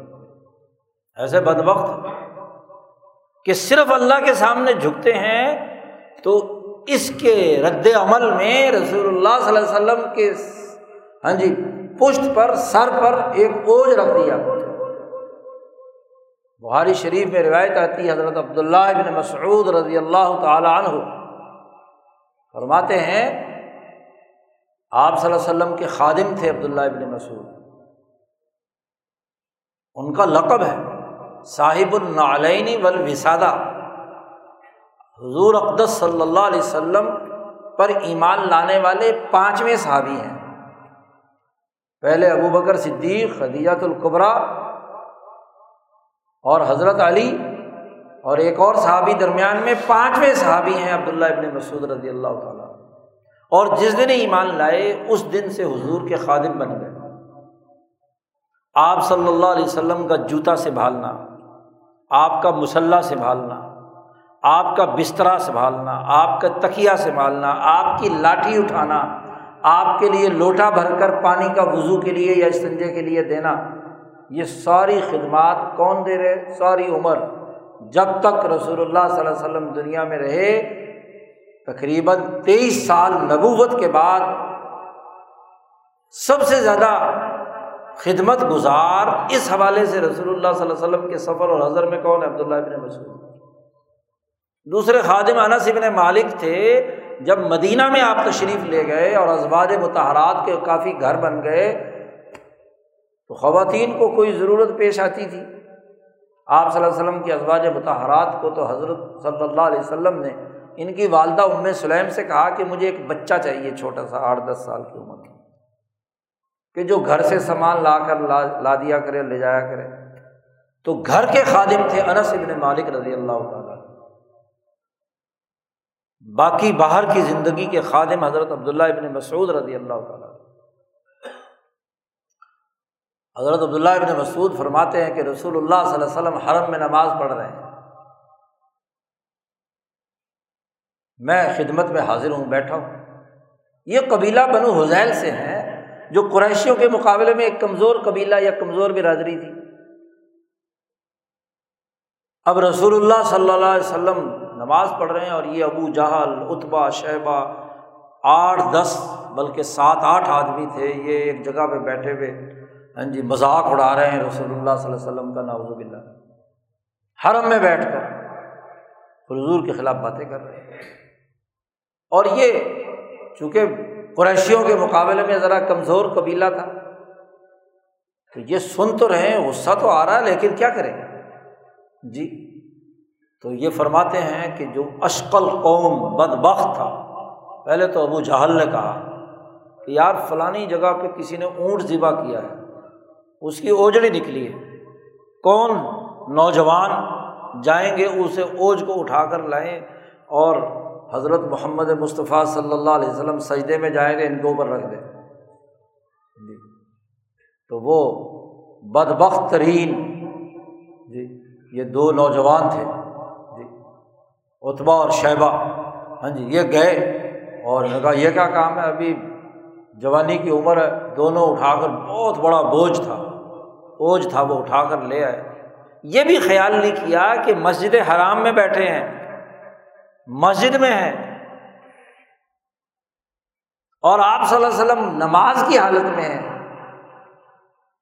S1: ایسے بد وقت کہ صرف اللہ کے سامنے جھکتے ہیں تو اس کے رد عمل میں رسول اللہ صلی اللہ علیہ وسلم کے ہاں جی پشت پر، سر پر ایک اوج رکھ دیا۔ بہاری شریف میں روایت آتی ہے، حضرت عبداللہ بن مسعود رضی اللہ تعالیٰ عنہ۔ فرماتے ہیں آپ صلی اللہ علیہ وسلم کے خادم تھے عبداللہ ابن مسعود۔ ان کا لقب ہے، صاحب النعلینی والوسادہ۔ حضور اقدس صلی اللہ علیہ وسلم پر ایمان لانے والے پانچویں صحابی ہیں۔ پہلے ابو بکر صدیق، خدیجۃ القبرا اور حضرت علی اور ایک اور صحابی درمیان میں پانچویں صحابی ہیں عبداللہ ابن مسعود رضی اللہ تعالیٰ۔ اور جس دن ایمان لائے، اس دن سے حضور کے خادم بن گئے۔ آپ صلی اللہ علیہ وسلم کا جوتا سنبھالنا، آپ کا مسلح سنبھالنا، آپ کا بسترا سنبھالنا، آپ کا تکیا سنبھالنا، آپ کی لاٹھی اٹھانا، آپ کے لیے لوٹا بھر کر پانی کا وضو کے لیے یا استنجے کے لیے دینا، یہ ساری خدمات کون دے رہے؟ ساری عمر۔ جب تک رسول اللہ صلی اللہ علیہ وسلم دنیا میں رہے تقریباً تیئیس سال نبوت کے بعد سب سے زیادہ خدمت گزار اس حوالے سے رسول اللہ صلی اللہ علیہ وسلم کے سفر اور حضر میں کون ہے؟ عبداللہ ابن مسعود۔ دوسرے خادم انس ابن مالک تھے۔ جب مدینہ میں آپ تشریف لے گئے اور ازواج متحرات کے کافی گھر بن گئے، تو خواتین کو کوئی ضرورت پیش آتی تھی۔ آپ صلی اللہ علیہ وسلم کی ازواج متحرات کو تو حضرت صلی اللہ علیہ وسلم نے ان کی والدہ ام سلیم سے کہا کہ مجھے ایک بچہ چاہیے چھوٹا سا، آٹھ دس سال کی عمر کی کہ جو گھر سے سامان لا کر لا لا دیا کرے، لے جایا کرے۔ تو گھر کے خادم تھے انس ابن مالک رضی اللہ تعالیٰ۔ باقی باہر کی زندگی کے خادم حضرت عبداللہ ابن مسعود رضی اللہ تعالیٰ۔ حضرت عبداللہ ابن مسعود فرماتے ہیں کہ رسول اللہ صلی اللہ علیہ وسلم حرم میں نماز پڑھ رہے ہیں۔ میں خدمت میں حاضر ہوں، بیٹھا ہوں۔ یہ قبیلہ بنو حزیل سے ہیں جو قریشیوں کے مقابلے میں ایک کمزور قبیلہ یا کمزور برادری تھی۔ اب رسول اللہ صلی اللہ علیہ وسلم نماز پڑھ رہے ہیں اور یہ ابو جہل اتبا شہبہ، آٹھ، دس، بلکہ سات، آٹھ آدمی تھے یہ ایک جگہ پہ بیٹھے ہوئے۔ ہاں جی مذاق اڑا رہے ہیں رسول اللہ صلی اللہ علیہ وسلم کا ناوز باللہ۔ حرم میں بیٹھ کر۔ حضور کے خلاف باتیں کر رہے ہیں۔ اور یہ چونکہ قریشیوں کے مقابلے میں ذرا کمزور قبیلہ تھا، تو یہ سن تو رہے ہیں، غصہ تو آ رہا ہے، لیکن کیا کریں؟ جی تو یہ فرماتے ہیں کہ جو اشکل قوم بد بخت تھا، پہلے تو ابو جہل نے کہا کہ یار فلانی جگہ پہ کسی نے اونٹ ذبح کیا ہے، اس کی اوجڑی نکلی ہے، کون نوجوان جائیں گے، اسے اوج کو اٹھا کر لائیں اور حضرت محمد مصطفیٰ صلی اللہ علیہ وسلم سجدے میں جائیں گے، ان کے اوپر رکھ دیں۔ جی۔ تو وہ بد بخت ترین جی یہ دو نوجوان تھے۔ جی۔ اتبا اور شیبہ۔ ہاں جی یہ گئے اور کہا، یہ کیا کام ہے؟ ابھی جوانی کی عمر ہے دونوں اٹھا کر بہت بڑا بوجھ تھا۔ بوجھ تھا وہ، اٹھا کر لے آئے۔ یہ بھی خیال نہیں کیا کہ مسجد حرام میں بیٹھے ہیں۔ مسجد میں ہیں اور آپ صلی اللہ علیہ وسلم نماز کی حالت میں ہیں۔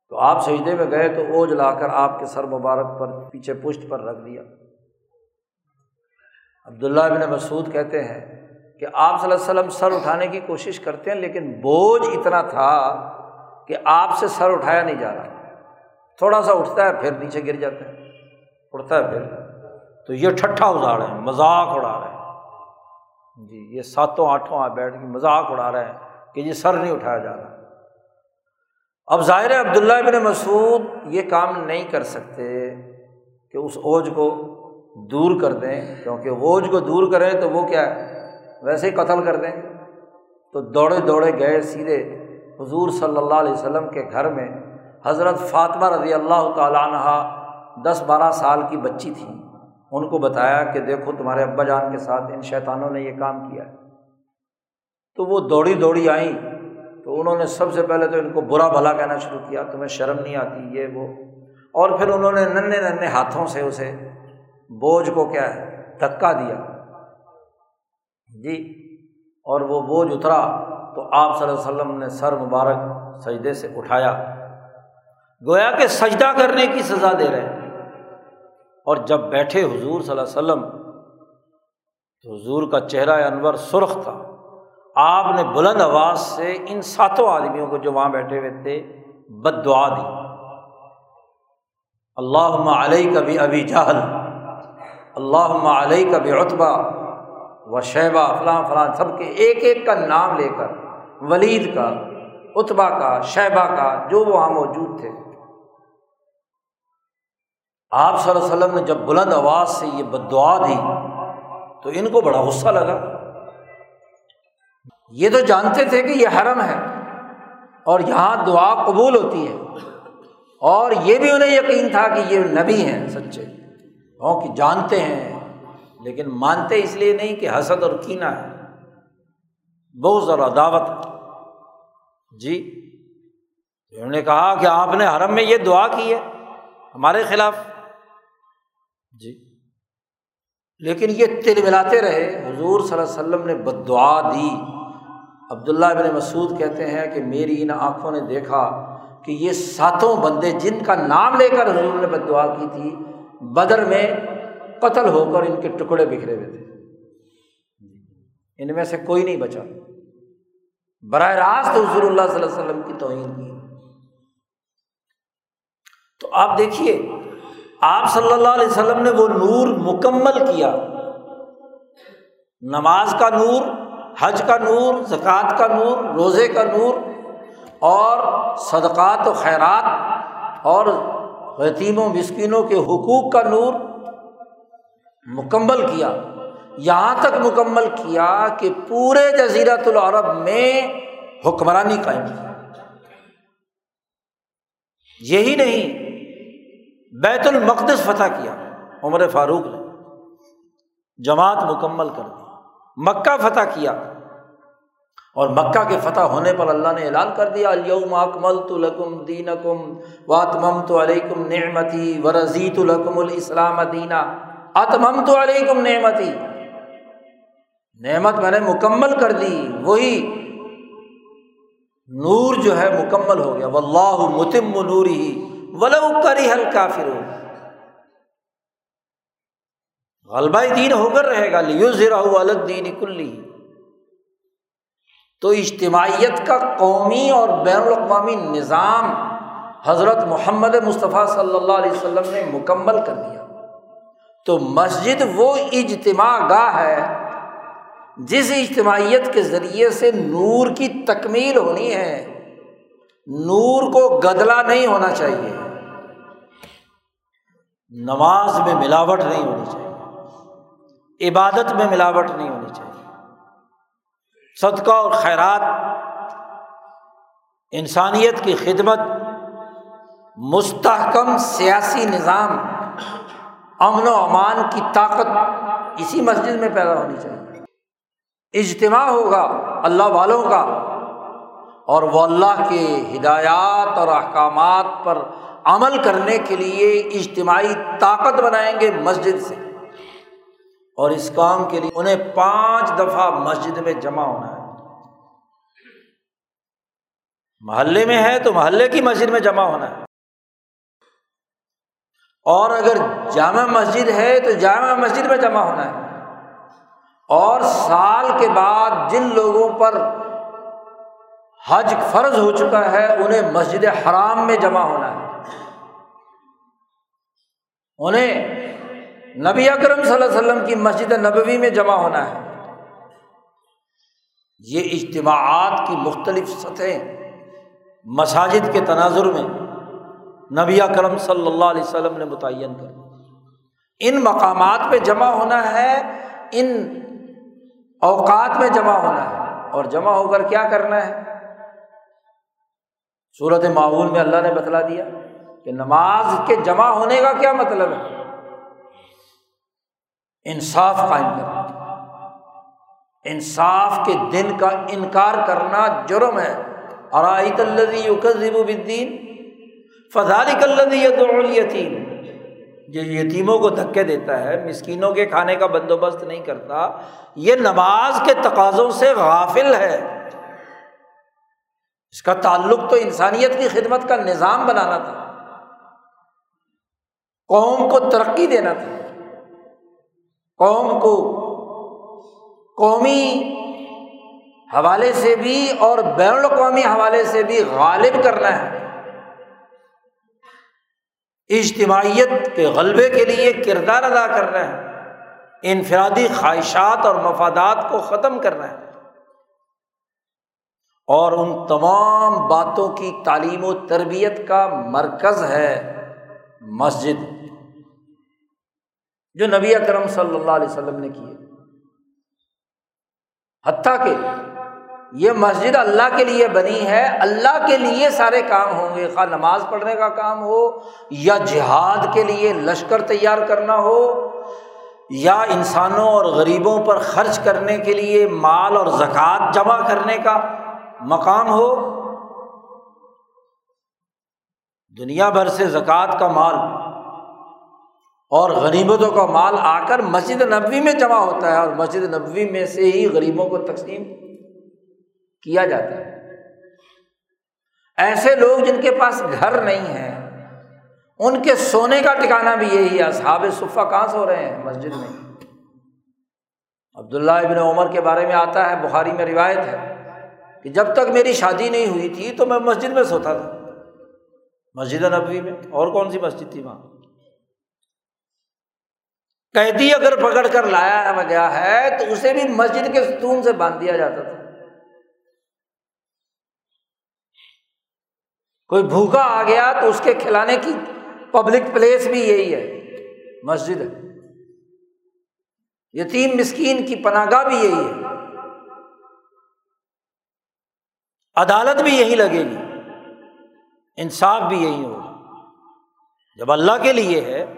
S1: تو آپ سجدے میں گئے تو اوج لا کر آپ کے سر مبارک پر پیچھے پشت پر رکھ دیا۔ عبداللہ ابن مسعود کہتے ہیں کہ آپ صلی اللہ علیہ وسلم سر اٹھانے کی کوشش کرتے ہیں، لیکن بوجھ اتنا تھا کہ آپ سے سر اٹھایا نہیں جا رہا۔ تھوڑا سا اٹھتا ہے، پھر نیچے گر جاتا ہے۔ اٹھتا ہے پھر۔ تو یہ ٹھٹھا ازاڑ ہے، مذاق اڑا۔ رہے یہ ساتوں آٹھوں آ بیٹھ کے مذاق اڑا رہے ہیں کہ یہ سر نہیں اٹھایا جا رہا۔ اب ظاہر عبداللہ بن مسعود یہ کام نہیں کر سکتے کہ اس اوج کو دور کر دیں، کیونکہ اوج کو دور کریں تو وہ کیا ہے؟ ویسے ہی قتل کر دیں۔ تو دوڑے دوڑے گئے سیدھے حضور صلی اللہ علیہ وسلم کے گھر میں۔ حضرت فاطمہ رضی اللہ تعالیٰ عنہ دس بارہ سال کی بچی تھیں ان کو بتایا کہ دیکھو تمہارے ابا جان کے ساتھ ان شیطانوں نے یہ کام کیا ہے۔ تو وہ دوڑی دوڑی آئیں۔ تو انہوں نے سب سے پہلے تو ان کو برا بھلا کہنا شروع کیا، تمہیں شرم نہیں آتی، یہ وہ۔ اور پھر انہوں نے ننے ننے ہاتھوں سے اسے بوجھ کو کیا ہے، دھکا دیا۔ جی اور وہ بوجھ اترا تو آپ صلی اللہ علیہ وسلم نے سر مبارک سجدے سے اٹھایا۔ گویا کہ سجدہ کرنے کی سزا دے رہے ہیں۔ اور جب بیٹھے حضور صلی اللہ علیہ وسلم، تو حضور کا چہرہ انور سرخ تھا۔ آپ نے بلند آواز سے ان ساتوں آدمیوں کو جو وہاں بیٹھے ہوئے تھے بد دعا دی۔ اللہ علیہ کبھی ابھی جہل اللہ علیہ کبھی اتبا و شیبہ، فلاں فلاں، سب کے ایک ایک کا نام لے کر، ولید کا اتبا کا، شیبہ کا، جو وہاں موجود تھے۔ آپ صلی اللہ علیہ وسلم نے جب بلند آواز سے یہ بد دعا دی تو ان کو بڑا غصہ لگا۔ یہ تو جانتے تھے کہ یہ حرم ہے اور یہاں دعا قبول ہوتی ہے۔ اور یہ بھی انہیں یقین تھا کہ یہ نبی ہیں سچے۔ ہاں، کہ جانتے ہیں، لیکن مانتے اس لیے نہیں کہ حسد اور کینا ہے۔ بہت ذرا دعوت۔ جی انہوں نے کہا کہ آپ نے حرم میں یہ دعا کی ہے۔ ہمارے خلاف جی۔ لیکن یہ تل ملاتے رہے۔ حضور صلی اللہ علیہ وسلم نے بد دعا دی۔ عبداللہ ابن مسعود کہتے ہیں کہ میری ان آنکھوں نے دیکھا کہ یہ ساتوں بندے جن کا نام لے کر حضور نے بد دعا کی تھی، بدر میں قتل ہو کر ان کے ٹکڑے بکھرے ہوئے تھے۔ ان میں سے کوئی نہیں بچا۔ براہ راست حضور اللہ صلی اللہ علیہ وسلم کی توہین کی۔ تو آپ دیکھیے آپ صلی اللہ علیہ وسلم نے وہ نور مکمل کیا۔ نماز کا نور، حج کا نور، زکوٰۃ کا نور، روزے کا نور اور صدقات و خیرات اور یتیم و مسکینوں کے حقوق کا نور مکمل کیا۔ یہاں تک مکمل کیا کہ پورے جزیرت العرب میں حکمرانی قائم کی۔ یہی نہیں بیت المقدس فتح کیا، عمر فاروق نے۔ جماعت مکمل کر دی۔ مکہ فتح کیا۔ اور مکہ کے فتح ہونے پر اللہ نے اعلان کر دیا الوم اکمل تو لکم دین کم واتمم تو علیکم نعمتی و رضیت الحکم الاسلام دینا۔ اتمم تو علیکم نعمتی۔ نعمت میں نے مکمل کر دی، وہی نور جو ہے مکمل ہو گیا۔ و اللہ متم نوری۔ ولو کری حل کافر غلبہ دین ہو کر رہے گا لیو ذرا الگ دین کلی۔ تو اجتماعیت کا قومی اور بین الاقوامی نظام حضرت محمد مصطفیٰ صلی اللہ علیہ وسلم نے مکمل کر دیا۔ تو مسجد وہ اجتماع گاہ ہے جس اجتماعیت کے ذریعے سے نور کی تکمیل ہونی ہے۔ نور کو گدلا نہیں ہونا چاہیے۔ نماز میں ملاوٹ نہیں ہونی چاہیے۔ عبادت میں ملاوٹ نہیں ہونی چاہیے۔ صدقہ اور خیرات، انسانیت کی خدمت، مستحکم سیاسی نظام، امن و امان کی طاقت اسی مسجد میں پیدا ہونی چاہیے۔ اجتماع ہوگا، اللہ والوں کا اور وہ اللہ کے ہدایات اور احکامات پر عمل کرنے کے لیے اجتماعی طاقت بنائیں گے مسجد سے۔ اور اس کام کے لیے انہیں پانچ دفعہ مسجد میں جمع ہونا ہے۔ محلے میں ہے تو محلے کی مسجد میں جمع ہونا ہے۔ اور اگر جامع مسجد ہے تو جامع مسجد میں جمع ہونا ہے۔ اور سال کے بعد جن لوگوں پر حج فرض ہو چکا ہے، انہیں مسجد حرام میں جمع ہونا ہے۔ انہیں نبی اکرم صلی اللہ علیہ وسلم کی مسجد نبوی میں جمع ہونا ہے۔ یہ اجتماعات کی مختلف سطحیں مساجد کے تناظر میں نبی اکرم صلی اللہ علیہ وسلم نے متعین کر ان مقامات پہ جمع ہونا ہے، ان اوقات میں جمع ہونا ہے۔ اور جمع ہو کر کیا کرنا ہے؟ صورت معمول میں اللہ نے بتلا دیا کہ نماز کے جمع ہونے کا کیا مطلب ہے؟ انصاف قائم کرنا۔ انصاف کے دن کا انکار کرنا جرم ہے۔ ارائیت الدین فضال کلدی یتیم جو یتیموں کو دھکے دیتا ہے، مسکینوں کے کھانے کا بندوبست نہیں کرتا۔ یہ نماز کے تقاضوں سے غافل ہے۔ اس کا تعلق تو انسانیت کی خدمت کا نظام بنانا تھا۔ قوم کو ترقی دینا تھا۔ قوم کو قومی حوالے سے بھی اور بین الاقوامی حوالے سے بھی غالب کرنا ہے۔ اجتماعیت کے غلبے کے لیے کردار ادا کرنا ہے۔ انفرادی خواہشات اور مفادات کو ختم کرنا ہے۔ اور ان تمام باتوں کی تعلیم و تربیت کا مرکز ہے مسجد۔ جو نبی اکرم صلی اللہ علیہ وسلم نے کیے حتیٰ کہ یہ مسجد اللہ کے لیے بنی ہے، اللہ کے لیے سارے کام ہوں گے۔ خواہ نماز پڑھنے کا کام ہو یا جہاد کے لیے لشکر تیار کرنا ہو یا انسانوں اور غریبوں پر خرچ کرنے کے لیے مال اور زکوٰۃ جمع کرنے کا۔ مقام ہو، دنیا بھر سے زکوٰۃ کا مال اور غریبتوں کا مال آ کر مسجد نبوی میں جمع ہوتا ہے اور مسجد نبوی میں سے ہی غریبوں کو تقسیم کیا جاتا ہے۔ ایسے لوگ جن کے پاس گھر نہیں ہے ان کے سونے کا ٹھکانا بھی یہی ہے، اصحاب صفا کہاں سو رہے ہیں؟ مسجد میں۔ عبداللہ ابن عمر کے بارے میں آتا ہے، بخاری میں روایت ہے۔ کہ جب تک میری شادی نہیں ہوئی تھی تو میں مسجد میں سوتا تھا۔ مسجد نبوی میں اور کون سی مسجد تھی وہاں؟ قیدی اگر پکڑ کر لایا گیا ہے تو اسے بھی مسجد کے ستون سے باندھ دیا جاتا تھا۔ کوئی بھوکا آ گیا تو اس کے کھلانے کی پبلک پلیس بھی یہی ہے۔ مسجد ہے۔ یتیم مسکین کی پناہ گاہ بھی یہی ہے۔ عدالت بھی یہی لگے گی، انصاف بھی یہی ہوگا۔ جب اللہ کے لیے ہے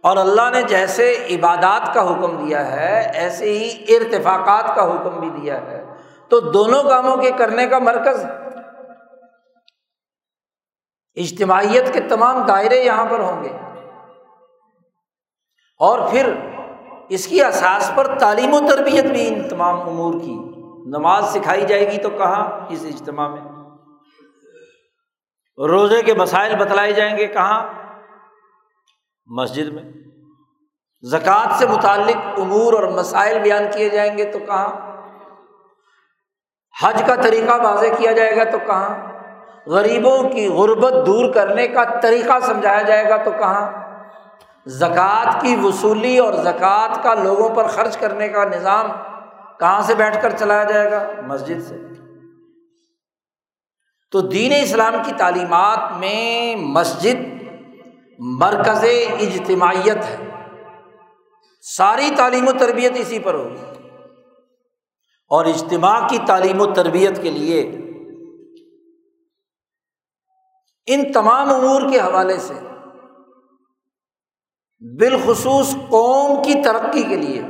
S1: اور اللہ نے جیسے عبادات کا حکم دیا ہے، ایسے ہی ارتفاقات کا حکم بھی دیا ہے، تو دونوں کاموں کے کرنے کا مرکز۔ اجتماعیت کے تمام دائرے یہاں پر ہوں گے۔ اور پھر اس کی اساس پر تعلیم و تربیت بھی ان تمام امور کی۔ نماز سکھائی جائے گی تو کہاں؟ اس اجتماع میں۔ روزے کے مسائل بتلائے جائیں گے کہاں؟ مسجد میں۔ زکوٰۃ سے متعلق امور اور مسائل بیان کیے جائیں گے تو کہاں؟ حج کا طریقہ واضح کیا جائے گا تو کہاں؟ غریبوں کی غربت دور کرنے کا طریقہ سمجھایا جائے گا تو کہاں؟ زکوٰۃ کی وصولی اور زکوٰۃ کا لوگوں پر خرچ کرنے کا نظام کہاں سے بیٹھ کر چلایا جائے گا؟ مسجد سے۔ تو دین اسلام کی تعلیمات میں مسجد مرکز اجتماعیت ہے۔ ساری تعلیم و تربیت اسی پر ہوگی۔ اور اجتماع کی تعلیم و تربیت کے لیے ان تمام امور کے حوالے سے بالخصوص قوم کی ترقی کے لیے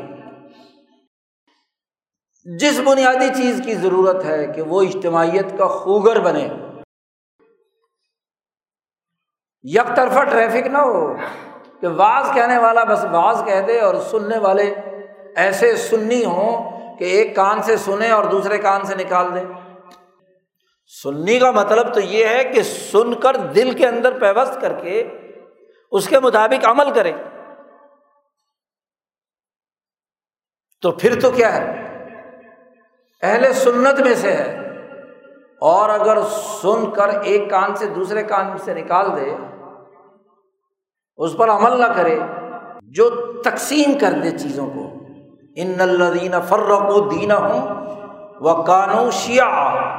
S1: جس بنیادی چیز کی ضرورت ہے کہ وہ اجتماعیت کا خوگر بنے۔ یک طرفہ ٹریفک نہ ہو کہ بعض کہنے والا بس بعض کہہ دے اور سننے والے ایسے سننی ہوں کہ ایک کان سے سنے اور دوسرے کان سے نکال دیں۔ سننی کا مطلب تو یہ ہے کہ سن کر دل کے اندر پیوست کر کے اس کے مطابق عمل کرے تو پھر تو کیا ہے؟ اہل سنت میں سے ہے۔ اور اگر سن کر ایک کان سے دوسرے کان سے نکال دے، اس پر عمل نہ کرے، جو تقسیم کر دے چیزوں کو۔ ان الدین فرق و دینا ہوں وہ کانو شیعہ،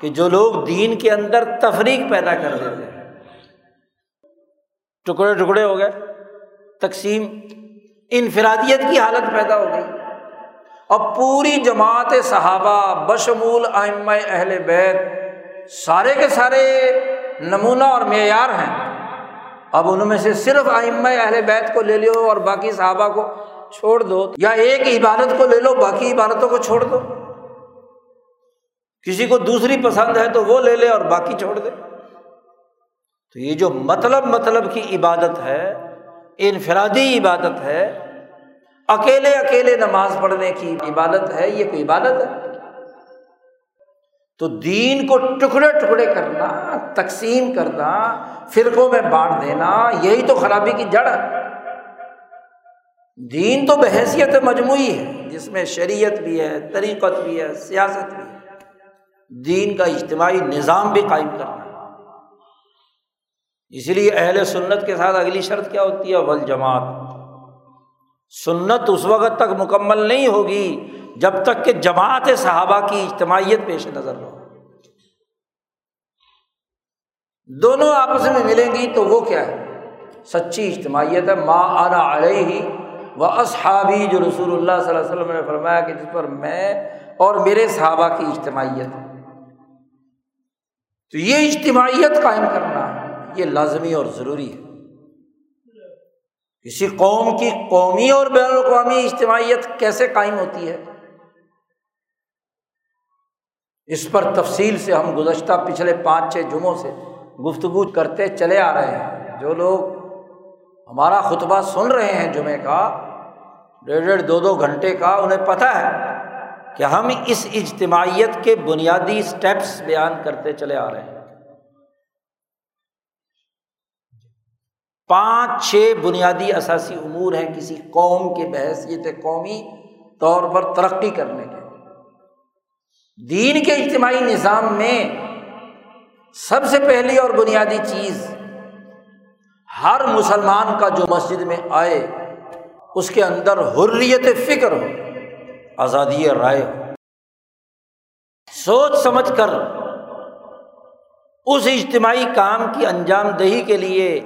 S1: کہ جو لوگ دین کے اندر تفریق پیدا کر دیتے ہیں ٹکڑے ٹکڑے ہو گئے، تقسیم، انفرادیت کی حالت پیدا ہو گئی۔ اب پوری جماعت صحابہ بشمول آئمہ اہل بیت سارے کے سارے نمونہ اور معیار ہیں۔ اب ان میں سے صرف آئمہ اہل بیت کو لے لو اور باقی صحابہ کو چھوڑ دو، یا ایک عبادت کو لے لو، باقی عبادتوں کو چھوڑ دو۔ کسی کو دوسری پسند ہے تو وہ لے لے اور باقی چھوڑ دے۔ تو یہ جو مطلب مطلب کی عبادت ہے، انفرادی عبادت ہے اکیلے اکیلے نماز پڑھنے کی عبادت ہے، یہ کوئی عبادت ہے؟ تو دین کو ٹکڑے ٹکڑے کرنا، تقسیم کرنا، فرقوں میں بانٹ دینا، یہی تو خرابی کی جڑ ہے۔ دین تو بحیثیت مجموعی ہے، جس میں شریعت بھی ہے، طریقت بھی ہے، سیاست بھی ہے۔ دین کا اجتماعی نظام بھی قائم کرنا۔ ہے اسی لیے اہل سنت کے ساتھ اگلی شرط کیا ہوتی ہے؟ ول جماعت۔ سنت اس وقت تک مکمل نہیں ہوگی جب تک کہ جماعت صحابہ کی اجتماعیت پیش نظر ہو۔ دونوں آپس میں ملیں گی تو وہ کیا ہے؟ سچی اجتماعیت ہے۔ ماں آنا علیہ ہی وہ اصحابی، جو رسول اللہ صلی اللہ علیہ وسلم نے فرمایا کہ جس پر میں اور میرے صحابہ کی اجتماعیت ہے۔ تو یہ اجتماعیت قائم کرنا یہ لازمی اور ضروری ہے۔ کسی قوم کی قومی اور بین الاقوامی اجتماعیت کیسے قائم ہوتی ہے؟ اس پر تفصیل سے ہم گزشتہ پچھلے پانچ چھ جمعوں سے گفتگو کرتے چلے آ رہے ہیں۔ جو لوگ ہمارا خطبہ سن رہے ہیں جمعے کا، ڈیڑھ ڈیڑھ دو دو گھنٹے کا، انہیں پتہ ہے کہ ہم اس اجتماعیت کے بنیادی اسٹیپس بیان کرتے چلے آ رہے ہیں۔ پانچ چھ بنیادی اثاثی امور ہیں کسی قوم کے بحثیت قومی طور پر ترقی کرنے کے دین کے اجتماعی نظام میں سب سے پہلی اور بنیادی چیز ہر مسلمان کا جو مسجد میں آئے، اس کے اندر حریت فکر ہو، آزادی رائے ہو۔ سوچ سمجھ کر اس اجتماعی کام کی انجام دہی کے لیے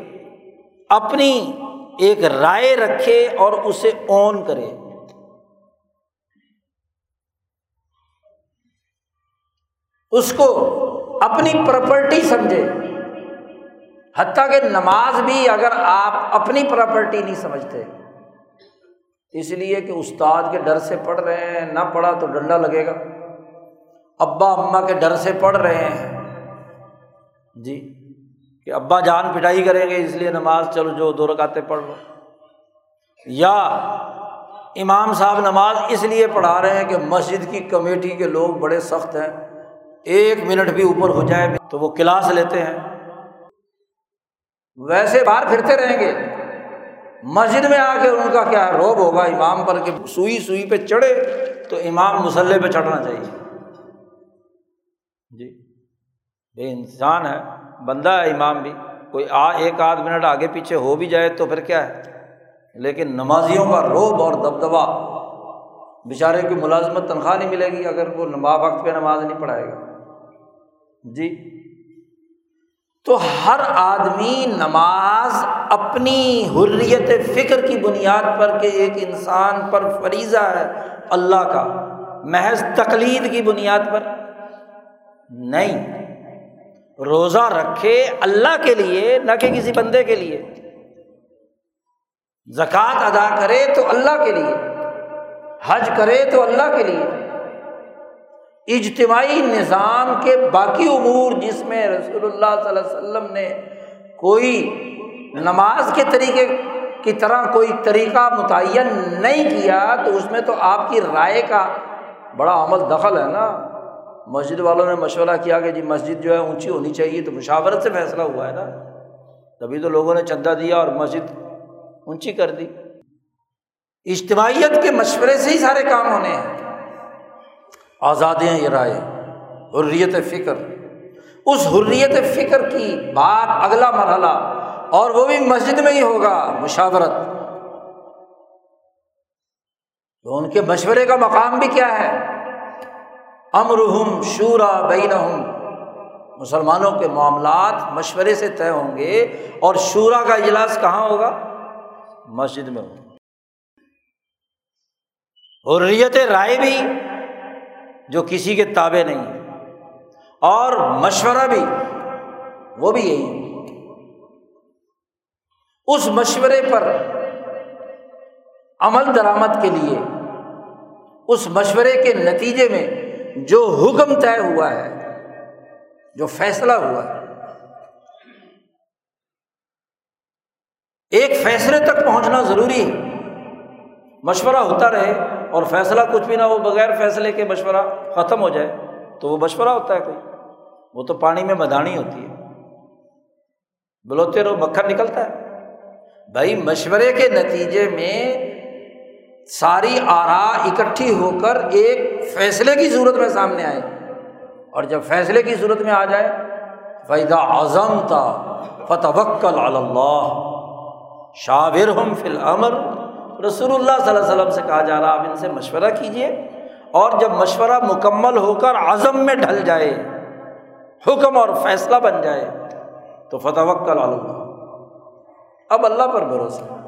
S1: اپنی ایک رائے رکھے اور اسے اون کرے۔ اس کو اپنی پراپرٹی سمجھے۔ حتیٰ کہ نماز بھی اگر آپ اپنی پراپرٹی نہیں سمجھتے، اس لیے کہ استاد کے ڈر سے پڑھ رہے ہیں، نہ پڑھا تو ڈنڈا لگے گا۔ ابا اماں کے ڈر سے پڑھ رہے ہیں۔ جی۔ کہ ابا جان پٹائی کریں گے، اس لیے نماز چلو، جو دو رکاتے پڑھ لو۔ یا امام صاحب نماز اس لیے پڑھا رہے ہیں کہ مسجد کی کمیٹی کے لوگ بڑے سخت ہیں۔ ایک منٹ بھی اوپر ہو جائے تو وہ کلاس لیتے ہیں۔ ویسے باہر پھرتے رہیں گے۔ مسجد میں آ کے ان کا کیا روب ہوگا؟ امام پر کہ سوئی سوئی پہ چڑھے تو امام مسلح پہ چڑھنا چاہیے۔ جی بے انسان ہے۔ بندہ ہے امام بھی، کوئی آ ایک آدھ منٹ آگے پیچھے ہو بھی جائے تو پھر کیا ہے؟ لیکن نمازیوں کا روب اور دبدبا بیچارے کی ملازمت تنخواہ نہیں ملے گی اگر وہ نما وقت پہ نماز نہیں پڑھائے گا۔ جی۔ تو ہر آدمی نماز اپنی حریت فکر کی بنیاد پر کہ ایک انسان پر فریضہ ہے اللہ کا، محض تقلید کی بنیاد پر۔ نہیں۔ روزہ رکھے اللہ کے لیے، نہ کہ کسی بندے کے لیے۔ زکوٰۃ ادا کرے تو اللہ کے لیے، حج کرے تو اللہ کے لیے۔ اجتماعی نظام کے باقی امور جس میں رسول اللہ صلی اللہ علیہ وسلم نے کوئی نماز کے طریقے کی طرح کوئی طریقہ متعین نہیں کیا، تو اس میں تو آپ کی رائے کا بڑا عمل دخل ہے نا۔ مسجد والوں نے مشورہ کیا کہ جی مسجد جو ہے اونچی ہونی چاہیے، تو مشاورت سے فیصلہ ہوا ہے نا۔ تبھی تو لوگوں نے چندہ دیا اور مسجد اونچی کر دی۔ اجتماعیت کے مشورے سے ہی سارے کام ہونے ہیں۔ آزادیاں یہ رائے، حریت فکر۔ اس حریت فکر کی بات اگلا مرحلہ، اور وہ بھی مسجد میں ہی ہوگا، مشاورت۔ تو ان کے مشورے کا مقام بھی کیا ہے؟ امرحم شورا بین مسلمانوں کے معاملات مشورے سے طے ہوں گے اور شورا کا اجلاس کہاں ہوگا؟ مسجد میں ہوگا۔ حریت رائے بھی جو کسی کے تابے نہیں ہے، اور مشورہ بھی، وہ بھی یہی ہے۔ اس مشورے پر عمل درآمد کے لیے، اس مشورے کے نتیجے میں جو حکم طے ہوا ہے، جو فیصلہ ہوا ہے، ایک فیصلے تک پہنچنا ضروری ہے۔ مشورہ ہوتا رہے اور فیصلہ کچھ بھی نہ ہو، بغیر فیصلے کے مشورہ ختم ہو جائے، تو وہ مشورہ ہوتا ہے کوئی۔ وہ تو پانی میں مدانی ہوتی ہے۔ بلوتے رہو، مکھن نکلتا ہے۔ بھائی، مشورے کے نتیجے میں ساری آرا اکٹھی ہو کر ایک فیصلے کی صورت میں سامنے آئے۔ اور جب فیصلے کی صورت میں آ جائے فیدا اعظم تھا فتح وکل اللہ شاور ہم فی العمر رسول اللہ صلی اللہ علیہ وسلم سے کہا جا رہا، آپ ان سے مشورہ کیجیے اور جب مشورہ مکمل ہو کر عزم میں ڈھل جائے، حکم اور فیصلہ بن جائے، تو فتح وکل اللہ اب اللہ پر بھروسہ۔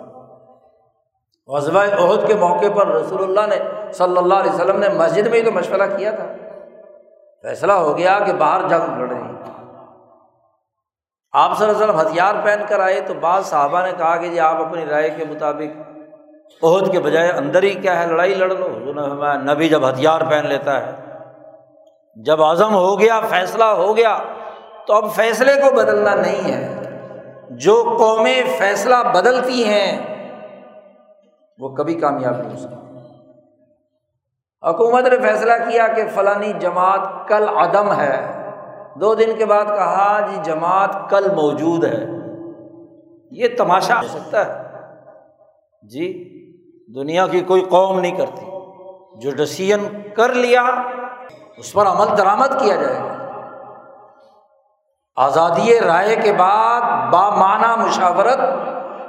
S1: غزبۂ عہد کے موقع پر رسول اللہ نے صلی اللہ علیہ وسلم نے مسجد میں ہی تو مشورہ کیا تھا۔ فیصلہ ہو گیا کہ باہر جنگ لڑ رہی آپ صلی اللہ علیہ وسلم ہتھیار پہن کر آئے تو بعض صحابہ نے کہا کہ جی آپ اپنی رائے کے مطابق عہد کے بجائے اندر ہی کیا ہے، لڑائی لڑ لو۔ نبی جب ہتھیار پہن لیتا ہے، جب عزم ہو گیا، فیصلہ ہو گیا، تو اب فیصلے کو بدلنا نہیں ہے۔ جو قومیں فیصلہ بدلتی ہیں وہ کبھی کامیاب نہیں ہو سکتی حکومت نے فیصلہ کیا کہ فلانی جماعت کل عدم ہے۔ دو دن کے بعد کہا جی جماعت کل موجود ہے۔ یہ تماشا ہو سکتا ہے۔ جی دنیا کی کوئی قوم نہیں کرتی۔ جو ڈسیزن کر لیا، اس پر عمل درآمد کیا جائے گا۔ آزادی رائے کے بعد بامانہ مشاورت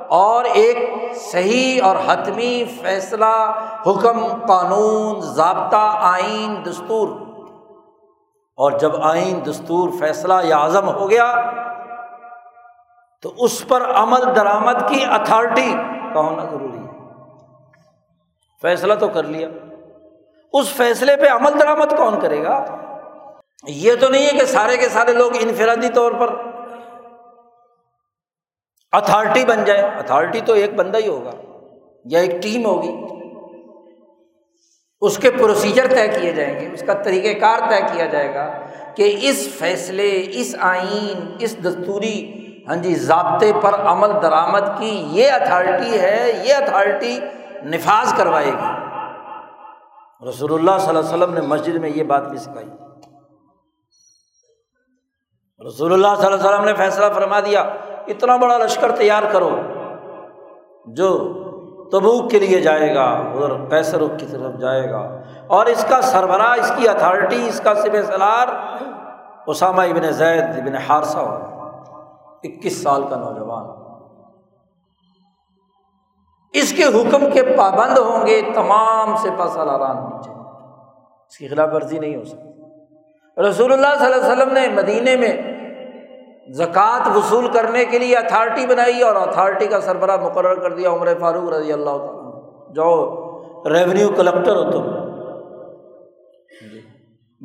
S1: اور ایک صحیح اور حتمی فیصلہ، حکم، قانون، ضابطہ، آئین، دستور۔ اور جب آئین، دستور، فیصلہ یا عزم ہو گیا، تو اس پر عمل درآمد کی اتھارٹی کا ہونا ضروری ہے۔ فیصلہ تو کر لیا۔ اس فیصلے پہ عمل درآمد کون کرے گا؟ یہ تو نہیں ہے کہ سارے کے سارے لوگ انفرادی طور پر اتھارٹی بن جائے۔ اتھارٹی تو ایک بندہ ہی ہوگا، یا ایک ٹیم ہوگی۔ اس کے پروسیجر طے کیے جائیں گے، اس کا طریقۂ کار طے کیا جائے گا کہ اس فیصلے، اس آئین، اس دستوری ہاں جی ضابطے پر عمل درآمد کی یہ اتھارٹی ہے، یہ اتھارٹی نفاذ کروائے گی۔ رسول اللہ صلی اللہ علیہ وسلم نے مسجد میں یہ بات بھی سکھائی۔ رسول اللہ صلی اللہ علیہ وسلم نے فیصلہ فرما دیا۔ اتنا بڑا لشکر تیار کرو جو تبوک کے لیے جائے گا، ادھر پیسر کی طرف جائے گا۔ اور اس کا سربراہ، اس کی اتھارٹی، اس کا سب سلار اسامہ ابن زید ابن حارثہ ہو۔ اکیس سال کا نوجوان۔ اس کے حکم کے پابند ہوں گے تمام سپا سالاران نیچے۔ اس کی خلاف ورزی نہیں ہو سکتی۔ رسول اللہ صلی اللہ علیہ وسلم نے مدینے میں زکوٰۃ وصول کرنے کے لیے اتھارٹی بنائی اور اتھارٹی کا سربراہ مقرر کر دیا عمر فاروق رضی اللہ تعالیٰ جو ریونیو کلیکٹر ہو تم۔ جی۔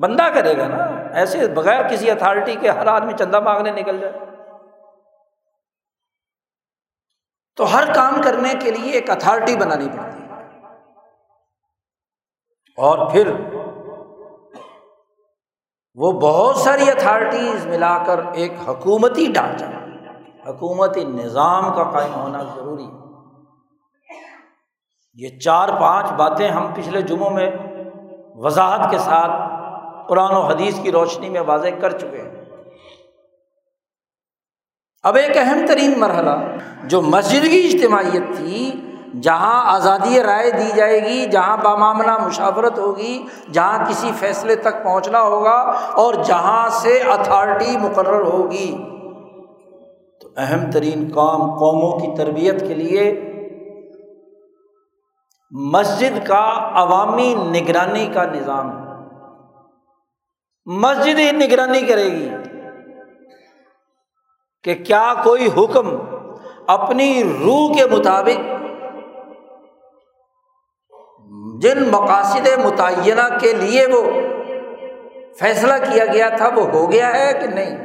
S1: بندہ کرے گا نا۔ ایسے بغیر کسی اتھارٹی کے ہر آدمی چندہ مانگنے نکل جائے۔ تو ہر کام کرنے کے لیے ایک اتھارٹی بنانی پڑتی۔ ہے اور پھر وہ بہت ساری اتھارٹیز ملا کر ایک حکومتی ڈھانچہ حکومتی نظام کا قائم ہونا ضروری ہے۔ یہ چار پانچ باتیں ہم پچھلے جمعوں میں وضاحت کے ساتھ قرآن و حدیث کی روشنی میں واضح کر چکے ہیں۔ اب ایک اہم ترین مرحلہ جو مسجد کی اجتماعیت تھی جہاں آزادی رائے دی جائے گی، جہاں بامامنا مشاورت ہوگی، جہاں کسی فیصلے تک پہنچنا ہوگا اور جہاں سے اتھارٹی مقرر ہوگی۔ تو اہم ترین کام قوموں کی تربیت کے لیے مسجد کا عوامی نگرانی کا نظام۔ مسجد ہی نگرانی کرے گی کہ کیا کوئی حکم اپنی روح کے مطابق جن مقاصد متعینہ کے لیے وہ فیصلہ کیا گیا تھا، وہ ہو گیا ہے کہ نہیں؟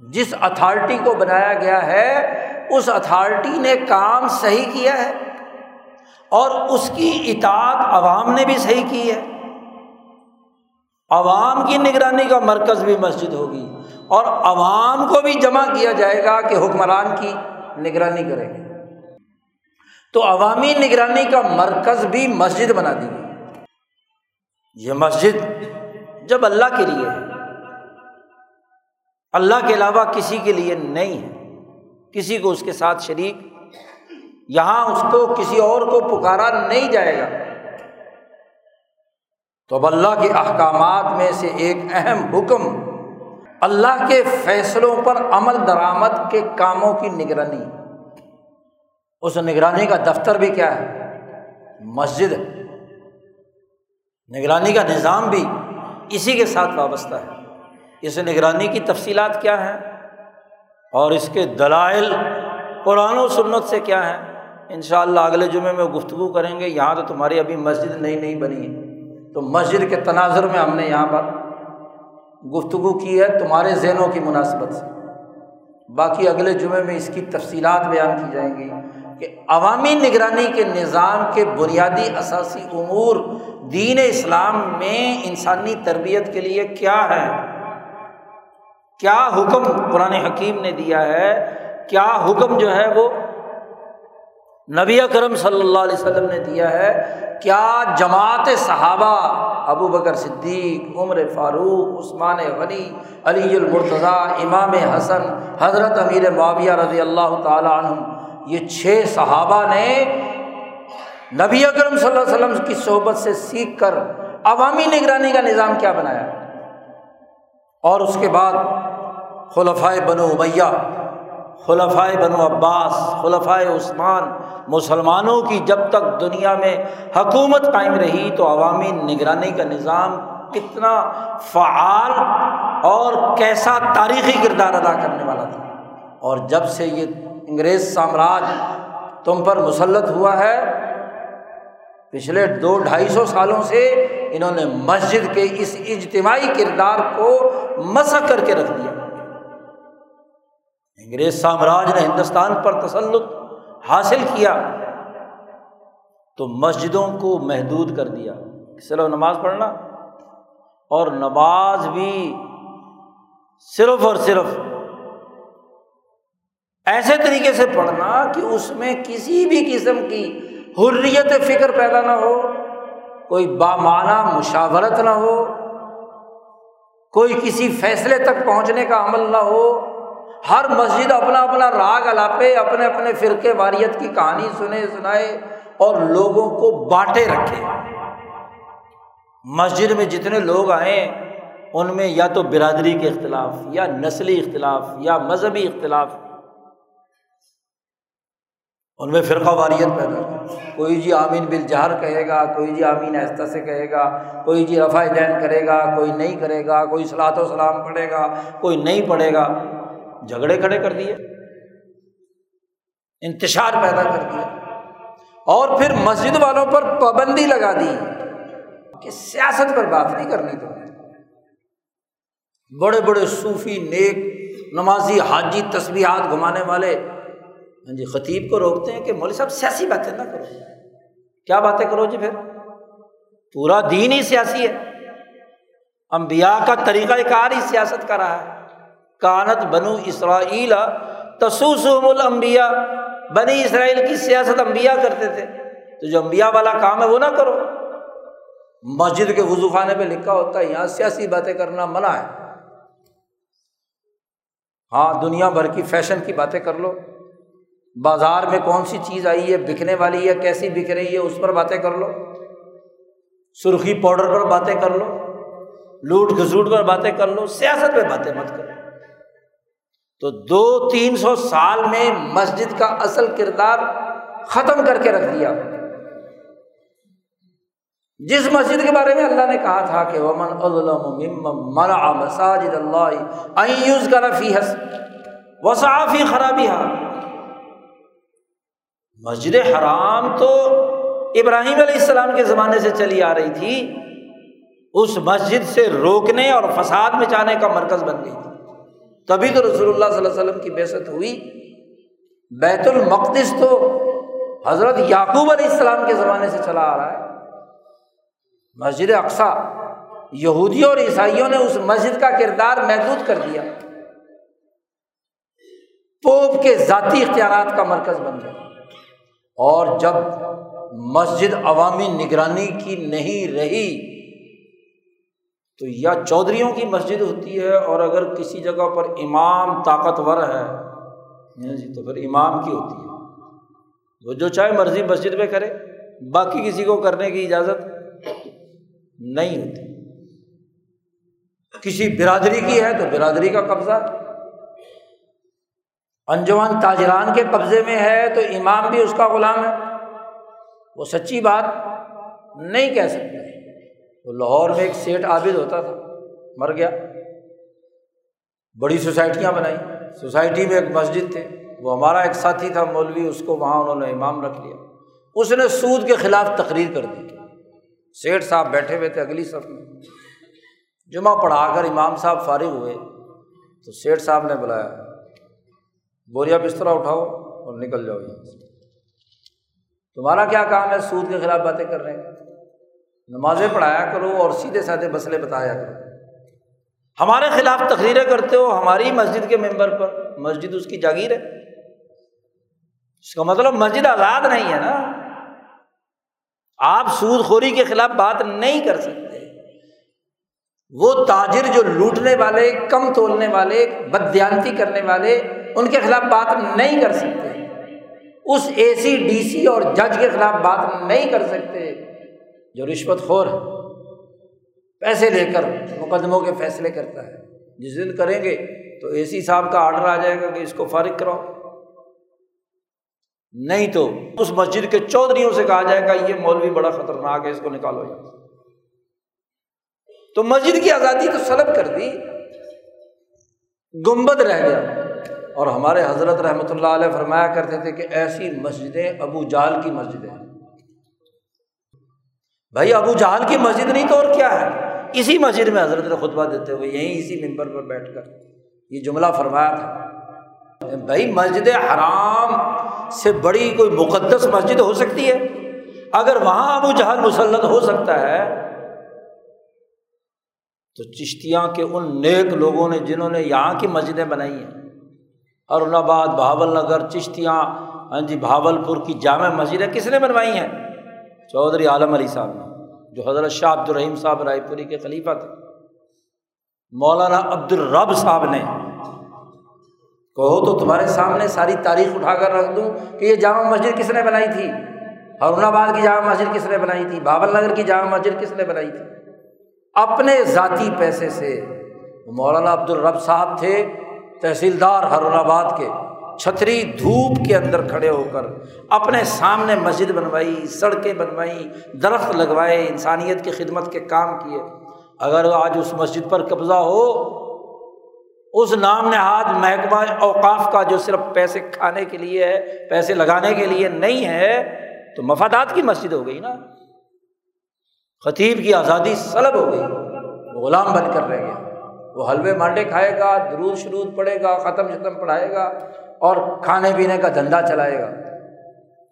S1: جس اتھارٹی کو بنایا گیا ہے، اس اتھارٹی نے کام صحیح کیا ہے اور اس کی اطاعت عوام نے بھی صحیح کی ہے۔ عوام کی نگرانی کا مرکز بھی مسجد ہوگی اور عوام کو بھی جمع کیا جائے گا کہ حکمران کی نگرانی کریں گے تو عوامی نگرانی کا مرکز بھی مسجد بنا دی گئی۔ یہ مسجد جب اللہ کے لیے ہے، اللہ کے علاوہ کسی کے لیے نہیں ہے۔ کسی کو اس کے ساتھ شریک، یہاں اس کو کسی اور کو پکارا نہیں جائے گا۔ تو اب اللہ کے احکامات میں سے ایک اہم حکم اللہ کے فیصلوں پر عمل درآمد کے کاموں کی نگرانی۔ اس نگرانی کا دفتر بھی کیا ہے؟ مسجد ہے۔ نگرانی کا نظام بھی اسی کے ساتھ وابستہ ہے۔ اس نگرانی کی تفصیلات کیا ہیں؟ اور اس کے دلائل قرآن و سنت سے کیا ہیں؟ ان شاء اللہ اگلے جمعے میں گفتگو کریں گے۔ یہاں تو تمہاری ابھی مسجد نئی نہیں بنی ہے۔ تو مسجد کے تناظر میں ہم نے یہاں پر گفتگو کی ہے تمہارے ذہنوں کی مناسبت سے۔ باقی اگلے جمعے میں اس کی تفصیلات بیان کی جائیں گی۔ کہ عوامی نگرانی کے نظام کے بنیادی اثاثی امور دین اسلام میں انسانی تربیت کے لیے کیا ہے؟ کیا حکم قرآن حکیم نے دیا ہے؟ کیا حکم جو ہے وہ نبی کرم صلی اللہ علیہ وسلم نے دیا ہے؟ کیا جماعت صحابہ ابو بکر صدیق، عمر فاروق، عثمان غنی، علی المرتضیٰ، امام حسن، حضرت امیر معاویہ رضی اللہ تعالیٰ عنہ یہ چھ صحابہ نے نبی اکرم صلی اللہ علیہ وسلم کی صحبت سے سیکھ کر عوامی نگرانی کا نظام کیا بنایا؟ اور اس کے بعد خلفائے بنو امیہ، خلفائے بنو عباس، خلفائے عثمان، مسلمانوں کی جب تک دنیا میں حکومت قائم رہی تو عوامی نگرانی کا نظام کتنا فعال اور کیسا تاریخی کردار ادا کرنے والا تھا۔ اور جب سے یہ انگریز سامراج تم پر مسلط ہوا ہے۔ پچھلے دو ڈھائی سو سالوں سے انہوں نے مسجد کے اس اجتماعی کردار کو مسق کر کے رکھ دیا۔ انگریز سامراج نے ہندوستان پر تسلط حاصل کیا تو مسجدوں کو محدود کر دیا۔ صرف نماز پڑھنا اور نماز بھی صرف اور صرف ایسے طریقے سے پڑھنا کہ اس میں کسی بھی قسم کی حریت فکر پیدا نہ ہو، کوئی بامانہ مشاورت نہ ہو، کوئی کسی فیصلے تک پہنچنے کا عمل نہ ہو، ہر مسجد اپنا اپنا راگ الاپے، اپنے اپنے فرقے واریت کی کہانی سنے، سنائے اور لوگوں کو بانٹے رکھے۔ مسجد میں جتنے لوگ آئیں، ان میں یا تو برادری کے اختلاف، یا نسلی اختلاف، یا مذہبی اختلاف ان میں فرقہ واریت پیدا کوئی جی آمین بل جہر کہے گا، کوئی جی آمین آہستہ سے کہے گا، کوئی جی رفا دین کرے گا، کوئی نہیں کرے گا، کوئی صلاحت و سلام پڑھے گا، کوئی نہیں پڑھے گا۔ جھگڑے کھڑے کر دیے، انتشار پیدا کر دیا اور پھر مسجد والوں پر پابندی لگا دی کہ سیاست پر بات نہیں کرنی تو۔ بڑے بڑے صوفی نیک، نمازی، حاجی تصویرات گھمانے والے ہاں جی خطیب کو روکتے ہیں کہ مولوی صاحب سیاسی باتیں نہ کرو۔ کیا باتیں کرو جی پھر؟ پورا دین ہی سیاسی ہے۔ امبیا کا طریقہ کار ہی سیاست کا رہا ہے۔ کانت بنو اسرائیل تسوسم الانبیاء، بنی اسرائیل کی سیاست امبیا کرتے تھے۔ تو جو امبیا والا کام ہے وہ نہ کرو۔ مسجد کے وضو خانے پہ لکھا ہوتا ہے، یہاں سیاسی باتیں کرنا منع ہے۔ ہاں دنیا بھر کی فیشن کی باتیں کر لو۔ بازار میں کون سی چیز آئی ہے، بکنے والی ہے، کیسی بک رہی ہے، اس پر باتیں کر لو۔ سرخی پاؤڈر پر باتیں کر لو۔ لوٹ گھسوٹ پر باتیں کر لو۔ سیاست پہ باتیں مت کرو تو دو تین سو سال میں مسجد کا اصل کردار ختم کر کے رکھ دیا۔ جس مسجد کے بارے میں اللہ نے کہا تھا کہ منع مساجد اللہ کا نفی حس وسافی خرابی مسجد حرام تو ابراہیم علیہ السلام کے زمانے سے چلی آ رہی تھی، اس مسجد سے روکنے اور فساد مچانے کا مرکز بن گئی تھی۔ تبھی تو رسول اللہ صلی اللہ علیہ وسلم کی بےست ہوئی۔ بیت المقدس تو حضرت یعقوب علیہ السلام کے زمانے سے چلا آ رہا ہے۔ مسجد اقسا یہودیوں اور عیسائیوں نے اس مسجد کا کردار محدود کر دیا۔ پوپ کے ذاتی اختیارات کا مرکز بن گیا۔ اور جب مسجد عوامی نگرانی کی نہیں رہی، تو یا چودھریوں کی مسجد ہوتی ہے اور اگر کسی جگہ پر امام طاقتور ہے جی تو پھر امام کی ہوتی ہے۔ وہ جو چاہے مرضی مسجد میں کرے، باقی کسی کو کرنے کی اجازت نہیں ہوتی۔ کسی برادری کی ہے تو برادری کا قبضہ انجمن تاجران کے قبضے میں ہے تو امام بھی اس کا غلام ہے۔ وہ سچی بات نہیں کہہ سکتے۔ تو لاہور میں ایک سیٹ عابد ہوتا تھا، مر گیا۔ بڑی سوسائٹیاں بنائی۔ سوسائٹی میں ایک مسجد تھے۔ وہ ہمارا ایک ساتھی تھا، مولوی، اس کو وہاں انہوں نے امام رکھ لیا۔ اس نے سود کے خلاف تقریر کر دی۔ سیٹھ صاحب بیٹھے ہوئے تھے اگلی صف میں۔ جمعہ پڑھا کر امام صاحب فارغ ہوئے تو سیٹھ صاحب نے بلایا۔ بوریا بسترا اٹھاؤ اور نکل جاؤ یہاں سے تمہارا کیا کام ہے؟ سود کے خلاف باتیں کر رہے ہیں۔ نمازیں پڑھایا کرو اور سیدھے سادھے مسئلے بتایا کرو۔ ہمارے خلاف تقریریں کرتے ہو ہماری مسجد کے ممبر پر۔ مسجد اس کی جاگیر ہے۔ اس کا مطلب مسجد آزاد نہیں ہے نا۔ آپ سود خوری کے خلاف بات نہیں کر سکتے۔ وہ تاجر جو لوٹنے والے، کم تولنے والے بدیانتی کرنے والے ان کے خلاف بات نہیں کر سکتے۔ اس اے سی ڈی سی اور جج کے خلاف بات نہیں کر سکتے۔ جو رشوت خور ہے، پیسے لے کر مقدموں کے فیصلے کرتا ہے۔ جس دن کریں گے تو اے سی صاحب کا آڈر آ جائے گا کہ اس کو فارغ کراؤ۔ نہیں تو اس مسجد کے چودھریوں سے کہا جائے گا، یہ مولوی بڑا خطرناک ہے، اس کو نکالو۔ یہاں تو مسجد کی آزادی تو سلب کر دی۔ گنبد رہ گیا۔ اور ہمارے حضرت رحمۃ اللہ علیہ فرمایا کرتے تھے کہ ایسی مسجدیں ابو جال کی مسجدیں بھائی، ابو جہل کی مسجد نہیں تو اور کیا ہے؟ اسی مسجد میں حضرت نے خطبہ دیتے ہوئے یہیں اسی ممبر پر بیٹھ کر یہ جملہ فرمایا تھا۔ بھائی، مسجد حرام سے بڑی کوئی مقدس مسجد ہو سکتی ہے؟ اگر وہاں ابو جہل مسلط ہو سکتا ہے، تو چشتیاں کے ان نیک لوگوں نے جنہوں نے یہاں کی مسجدیں بنائی ہیں۔ ارون آباد بہاول نگر، چشتیاں ہاں جی بھاول پور کی جامع مسجدیں کس نے بنوائی ہیں؟ چودھری عالم علی صاحب نے، جو حضرت شاہ عبد الرحیم صاحب رائے پوری کے خلیفہ تھے۔ مولانا عبد الرب صاحب نے، کہو تو تمہارے سامنے ساری تاریخ اٹھا کر رکھ دوں کہ یہ جامع مسجد کس نے بنائی تھی؟ ہرون آباد کی جامع مسجد کس نے بنائی تھی؟ بابل نگر کی جامع مسجد کس نے بنائی تھی؟ اپنے ذاتی پیسے سے مولانا عبد الرب صاحب تھے۔ تحصیلدار ہرون آباد کے چھتری دھوپ کے اندر کھڑے ہو کر اپنے سامنے مسجد بنوائی، سڑکیں بنوائی، درخت لگوائے، انسانیت کی خدمت کے کام کیے۔ اگر آج اس مسجد پر قبضہ ہو، اس نام نہاد محکمہ اوقاف کا جو صرف پیسے کھانے کے لیے ہے، پیسے لگانے کے لیے نہیں ہے، تو مفادات کی مسجد ہو گئی نا۔ خطیب کی آزادی سلب ہو گئی غلام بن کر رہ گیا۔ وہ حلوے مانڈے کھائے گا، درود شرود پڑھے گا، ختم شتم پڑھائے گا اور کھانے پینے کا دھندا چلائے گا۔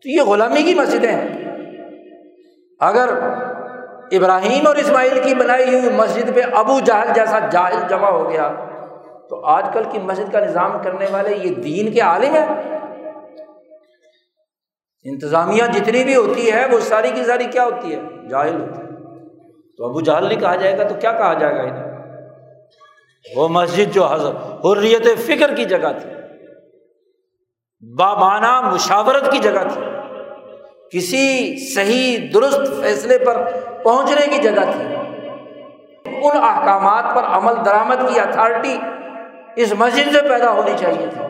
S1: تو یہ غلامی کی مسجدیں ہیں۔ اگر ابراہیم اور اسماعیل کی بنائی ہوئی مسجد پہ ابو جہل جیسا جاہل جمع ہو گیا، تو آج کل کی مسجد کا نظام کرنے والے یہ دین کے عالم ہیں۔ انتظامیہ جتنی بھی ہوتی ہے، وہ ساری کی ساری کیا ہوتی ہے؟ جاہل ہوتی ہے۔ تو ابو جہل نہیں کہا جائے گا تو کیا کہا جائے گا انہیں؟ وہ مسجد جو حضرت حریت فکر کی جگہ تھی بامانہ مشاورت کی جگہ تھی، کسی صحیح درست فیصلے پر پہنچنے کی جگہ تھی۔ ان احکامات پر عمل درآمد کی اتھارٹی اس مسجد سے پیدا ہونی چاہیے تھی۔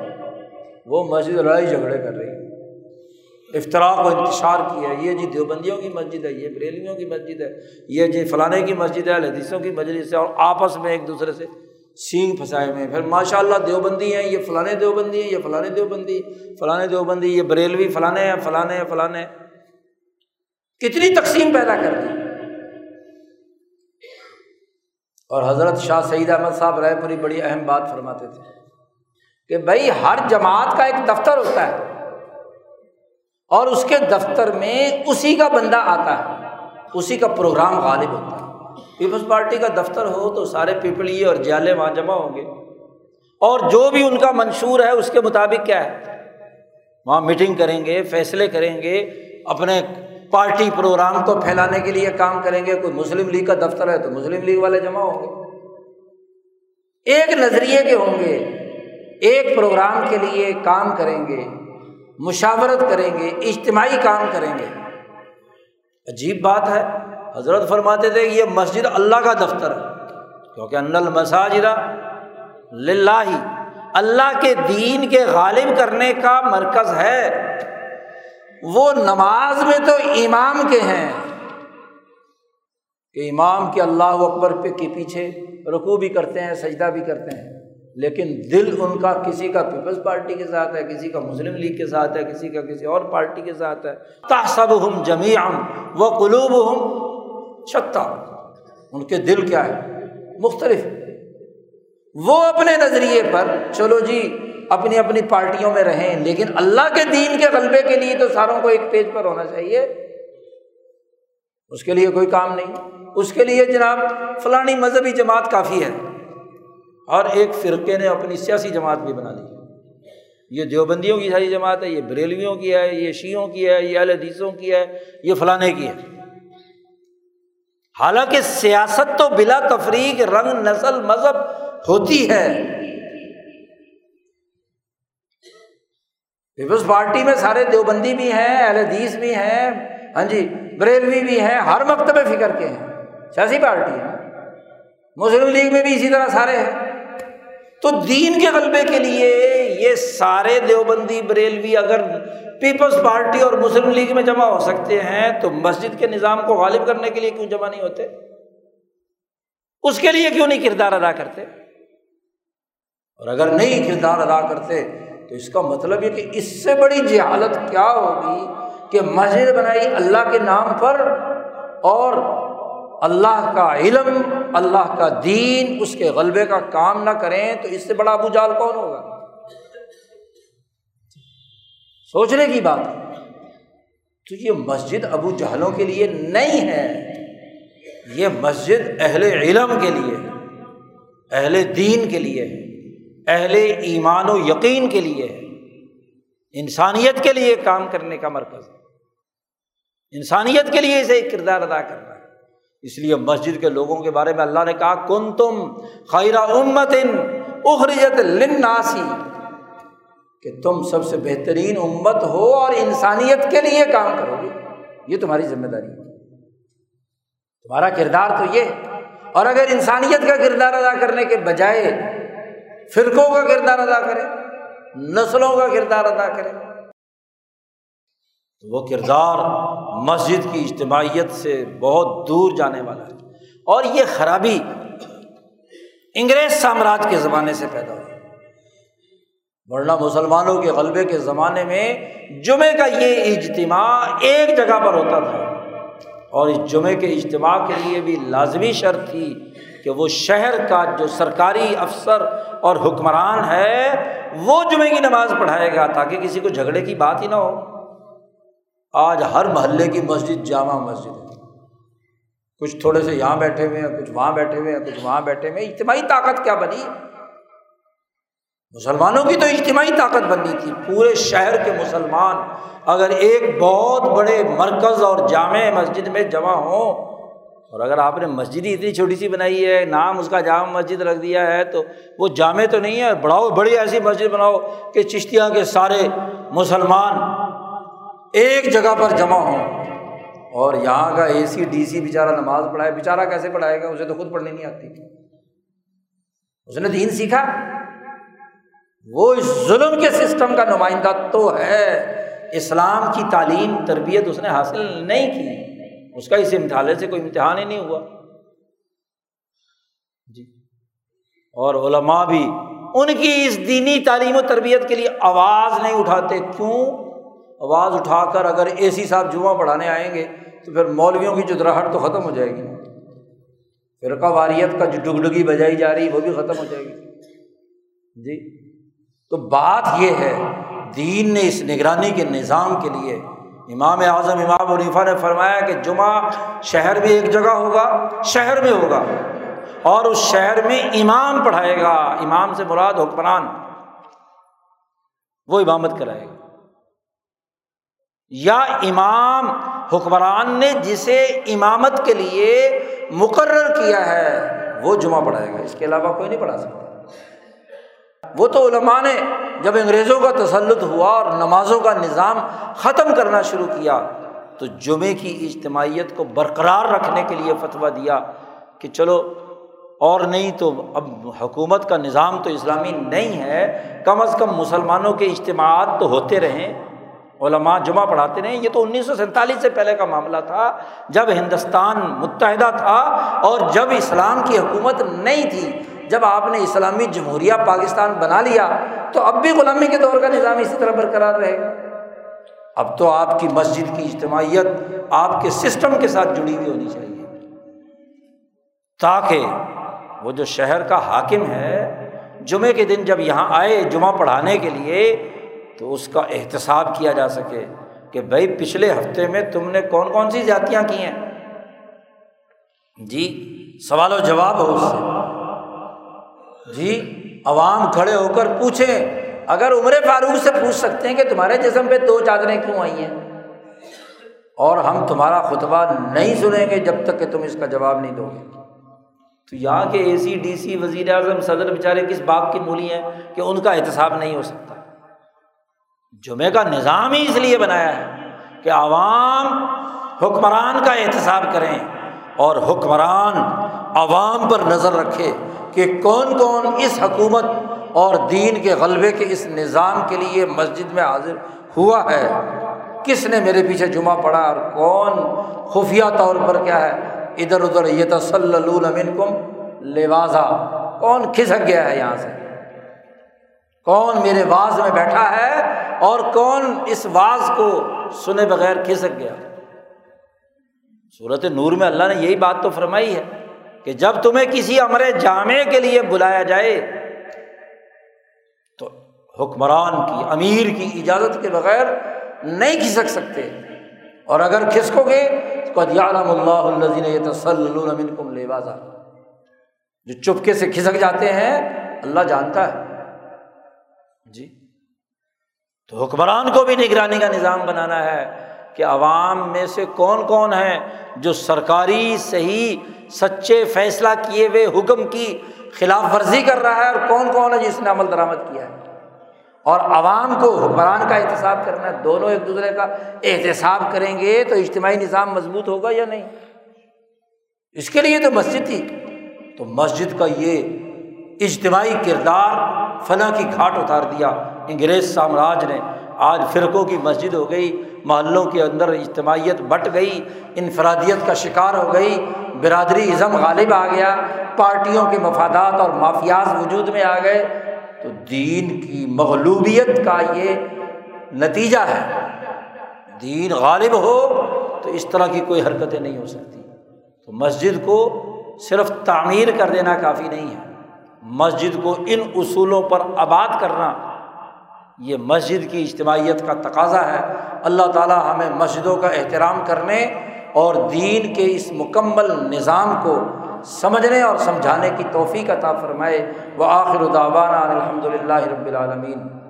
S1: وہ مسجد لڑائی جھگڑے کر رہی۔ ہے افطراک و انتشار کی ہے یہ جی دیوبندیوں کی مسجد ہے، یہ بریلیوں کی مسجد ہے، یہ جی فلانے کی مسجد ہے لدیسوں کی مجلس ہے اور آپس میں ایک دوسرے سے سینگ پھنسائے ہوئے پھر ماشاء اللہ دیوبندی ہیں، یہ فلاں دیوبندی ہیں، یہ فلاں دیوبندی فلاں دیوبندی، یہ بریلوی فلاں ہیں فلاں ہیں فلاں کتنی تقسیم پیدا کر دی۔ اور حضرت شاہ سعید احمد صاحب رائے پوری بڑی اہم بات فرماتے تھے کہ بھائی ہر جماعت کا ایک دفتر ہوتا ہے اور اس کے دفتر میں اسی کا بندہ آتا ہے، اسی کا پروگرام غالب ہوتا ہے۔ پیپلز پارٹی کا دفتر ہو تو سارے پیپلی اور جالے وہاں جمع ہوں گے۔ اور جو بھی ان کا منشور ہے اس کے مطابق کیا ہے؟ وہاں میٹنگ کریں گے، فیصلے کریں گے، اپنے پارٹی پروگرام کو پھیلانے کے لیے کام کریں گے۔ کوئی مسلم لیگ کا دفتر ہے تو مسلم لیگ والے جمع ہوں گے۔ ایک نظریے کے ہوں گے، ایک پروگرام کے لیے کام کریں گے، مشاورت کریں گے، اجتماعی کام کریں گے۔ عجیب بات ہے۔ حضرت فرماتے تھے کہ یہ مسجد اللہ کا دفتر ہے۔ کیونکہ ان المساجد لاہ اللہ کے دین کے غالب کرنے کا مرکز ہے۔ وہ نماز میں تو امام کے ہیں۔ کہ امام کے اللہ اکبر پہ کے پیچھے رقو بھی کرتے ہیں، سجدہ بھی کرتے ہیں۔ لیکن دل ان کا کسی کا پیپلز پارٹی کے ساتھ ہے، کسی کا مسلم لیگ کے ساتھ ہے، کسی کا کسی اور پارٹی کے ساتھ ہے۔ تاسب ہم جمی ہم وہ قلوب ہم چھتا ان کے دل کیا ہے؟ مختلف۔ وہ اپنے نظریے پر، چلو جی اپنی اپنی پارٹیوں میں رہیں، لیکن اللہ کے دین کے غلبے کے لیے تو ساروں کو ایک پیج پر ہونا چاہیے۔ اس کے لیے کوئی کام نہیں۔ اس کے لیے جناب، فلانی مذہبی جماعت کافی ہے۔ اور ایک فرقے نے اپنی سیاسی جماعت بھی بنا لی۔ یہ دیوبندیوں کی ساری جماعت ہے، یہ بریلویوں کی ہے، یہ شیوں کی ہے، یہ الحدیثوں کی ہے، یہ فلانے کی ہے۔ حالانکہ سیاست تو بلا تفریق، رنگ، نسل، مذہب ہوتی ہے۔ پیپلز پارٹی میں سارے دیوبندی بھی ہیں، اہل حدیث بھی ہیں ہاں جی بریلوی بھی ہیں، ہر مکتب فکر کے ہیں۔ سیاسی پارٹی ہے مسلم لیگ میں بھی اسی طرح سارے ہیں۔ تو دین کے غلبے کے لیے یہ سارے دیوبندی، بریلوی اگر پیپلز پارٹی اور مسلم لیگ میں جمع ہو سکتے ہیں، تو مسجد کے نظام کو غالب کرنے کے لیے کیوں جمع نہیں ہوتے؟ اس کے لیے کیوں نہیں کردار ادا کرتے؟ اور اگر نہیں کردار ادا کرتے، تو اس کا مطلب یہ کہ اس سے بڑی جہالت کیا ہوگی کہ مسجد بنائی اللہ کے نام پر اور اللہ کا علم، اللہ کا دین اس کے غلبے کا کام نہ کریں، تو اس سے بڑا ابو جال کون ہوگا؟ سوچنے کی بات تو یہ مسجد ابو جہلوں کے لیے نہیں ہے۔ یہ مسجد اہل علم کے لیے ہے۔ اہل دین کے لیے ہے۔ اہل ایمان و یقین کے لیے ہے۔ انسانیت کے لیے کام کرنے کا مرکز ہے۔ انسانیت کے لیے اسے ایک کردار ادا کرنا ہے۔ اس لیے مسجد کے لوگوں کے بارے میں اللہ نے کہا کن تم خیرہ امت اخرجت لناسی کہ تم سب سے بہترین امت ہو اور انسانیت کے لیے کام کرو گے۔ یہ تمہاری ذمہ داری ہے۔ تمہارا کردار تو یہ اور اگر انسانیت کا کردار ادا کرنے کے بجائے فرقوں کا کردار ادا کرے، نسلوں کا کردار ادا کرے، تو وہ کردار مسجد کی اجتماعیت سے بہت دور جانے والا ہے۔ اور یہ خرابی انگریز سامراج کے زمانے سے پیدا ہوئی۔ ورنہ مسلمانوں کے غلبے کے زمانے میں جمعے کا یہ اجتماع ایک جگہ پر ہوتا تھا۔ اور اس جمعے کے اجتماع کے لیے بھی لازمی شرط تھی کہ وہ شہر کا جو سرکاری افسر اور حکمران ہے، وہ جمعے کی نماز پڑھائے گا تاکہ کسی کو جھگڑے کی بات ہی نہ ہو۔ آج ہر محلے کی مسجد جامع مسجد ہے۔ کچھ تھوڑے سے یہاں بیٹھے ہوئے ہیں، کچھ وہاں بیٹھے ہوئے ہیں، کچھ وہاں بیٹھے ہوئے ہیں۔ اجتماعی طاقت کیا بنی؟ مسلمانوں کی تو اجتماعی طاقت بننی تھی۔ پورے شہر کے مسلمان اگر ایک بہت بڑے مرکز اور جامع مسجد میں جمع ہوں اور اگر آپ نے مسجد ہی اتنی چھوٹی سی بنائی ہے، نام اس کا جامع مسجد رکھ دیا ہے، تو وہ جامع تو نہیں ہے۔ بڑھاؤ، بڑی ایسی مسجد بناؤ کہ چشتیاں کے سارے مسلمان ایک جگہ پر جمع ہوں۔ اور یہاں کا اے سی، ڈی سی بیچارہ نماز پڑھائے، بیچارہ کیسے پڑھائے گا؟ اسے تو خود پڑھنی نہیں آتی۔ اس نے دین سیکھا۔ وہ اس ظلم کے سسٹم کا نمائندہ تو ہے۔ اسلام کی تعلیم، تربیت اس نے حاصل نہیں کی۔ اس کا اس امتحان سے کوئی امتحان ہی نہیں ہوا۔ جی۔ اور علماء بھی ان کی اس دینی تعلیم و تربیت کے لیے آواز نہیں اٹھاتے۔ کیوں؟ آواز اٹھا کر اگر اے سی صاحب جمعہ پڑھانے آئیں گے تو پھر مولویوں کی جو تو ختم ہو جائے گی۔ فرقہ واریت کا جو ڈگڈگی بجائی جا رہی وہ بھی ختم ہو جائے گی۔ جی۔ تو بات یہ ہے، دین نے اس نگرانی کے نظام کے لیے امام اعظم امام عنیفا نے فرمایا کہ جمعہ شہر میں ایک جگہ ہوگا، شہر میں ہوگا اور اس شہر میں امام پڑھائے گا، امام سے مراد حکمران وہ امامت کرائے گا۔ یا امام حکمران نے جسے امامت کے لیے مقرر کیا ہے، وہ جمعہ پڑھائے گا، اس کے علاوہ کوئی نہیں پڑھا سکتا۔ وہ تو علماء نے جب انگریزوں کا تسلط ہوا اور نمازوں کا نظام ختم کرنا شروع کیا، تو جمعے کی اجتماعیت کو برقرار رکھنے کے لیے فتویٰ دیا کہ چلو اور نہیں تو اب حکومت کا نظام تو اسلامی نہیں ہے، کم از کم مسلمانوں کے اجتماعات تو ہوتے رہیں۔ علماء جمعہ پڑھاتے رہیں۔ یہ تو انیس سو سینتالیس سے پہلے کا معاملہ تھا۔ جب ہندوستان متحدہ تھا اور جب اسلام کی حکومت نہیں تھی جب آپ نے اسلامی جمہوریہ پاکستان بنا لیا، تو اب بھی غلامی کے دور کا نظام اسی طرح برقرار رہے گا۔ اب تو آپ کی مسجد کی اجتماعیت آپ کے سسٹم کے ساتھ جڑی ہوئی ہونی چاہیے۔ تاکہ وہ جو شہر کا حاکم ہے، جمعے کے دن جب یہاں آئے جمعہ پڑھانے کے لیے، تو اس کا احتساب کیا جا سکے کہ بھائی پچھلے ہفتے میں تم نے کون کون سی جاتیاں کی ہیں؟ جی سوال و جواب ہو اس سے۔ جی عوام کھڑے ہو کر پوچھیں۔ اگر عمر فاروق سے پوچھ سکتے ہیں کہ تمہارے جسم پہ دو چادریں کیوں آئی ہیں؟ اور ہم تمہارا خطبہ نہیں سنیں گے جب تک کہ تم اس کا جواب نہیں دو گے۔ تو یہاں کے اے سی ڈی سی وزیر اعظم صدر بیچارے کس باپ کی مولی ہیں کہ ان کا احتساب نہیں ہو سکتا؟ جمعے کا نظام ہی اس لیے بنایا ہے کہ عوام حکمران کا احتساب کریں اور حکمران عوام پر نظر رکھے کہ کون کون اس حکومت اور دین کے غلبے کے اس نظام کے لیے مسجد میں حاضر ہوا ہے؟ کس نے میرے پیچھے جمعہ پڑھا اور کون خفیہ طور پر کیا ہے؟ ادھر ادھر یہ تسلمن کم لبازا کون کھسک گیا ہے یہاں سے؟ کون میرے واز میں بیٹھا ہے اور کون اس واز کو سنے بغیر کھسک گیا؟ صورت نور میں اللہ نے یہی بات تو فرمائی ہے۔ کہ جب تمہیں کسی امر جامع کے لیے بلایا جائے تو حکمران کی، امیر کی اجازت کے بغیر نہیں کھسک سکتے۔ اور اگر کھسکو گے تو اللہ الزین تسلم جو چپکے سے کھسک جاتے ہیں، اللہ جانتا ہے۔ جی۔ تو حکمران کو بھی نگرانی کا نظام بنانا ہے۔ کہ عوام میں سے کون کون ہیں جو سرکاری صحیح سچے فیصلہ کیے ہوئے حکم کی خلاف ورزی کر رہا ہے اور کون کون ہے جس نے عمل درآمد کیا ہے؟ اور عوام کو حکمران کا احتساب کرنا ہے، دونوں ایک دوسرے کا احتساب کریں گے تو اجتماعی نظام مضبوط ہوگا یا نہیں؟ اس کے لیے تو مسجد تھی۔ تو مسجد کا یہ اجتماعی کردار فلاں کی گھاٹ اتار دیا۔ انگریز سامراج نے آج فرقوں کی مسجد ہو گئی، محلوں کے اندر اجتماعیت بٹ گئی، انفرادیت کا شکار ہو گئی، برادری ازم غالب آ گیا، پارٹیوں کے مفادات اور مافیاز وجود میں آ گئے، تو دین کی مغلوبیت کا یہ نتیجہ ہے۔ دین غالب ہو تو اس طرح کی کوئی حرکتیں نہیں ہو سکتی۔ تو مسجد کو صرف تعمیر کر دینا کافی نہیں ہے۔ مسجد کو ان اصولوں پر آباد کرنا یہ مسجد کی اجتماعیت کا تقاضا ہے۔ اللہ تعالیٰ ہمیں مسجدوں کا احترام کرنے اور دین کے اس مکمل نظام کو سمجھنے اور سمجھانے کی توفیق عطا فرمائے۔ وہ آخر داوانہ الحمد للہ رب العالمین۔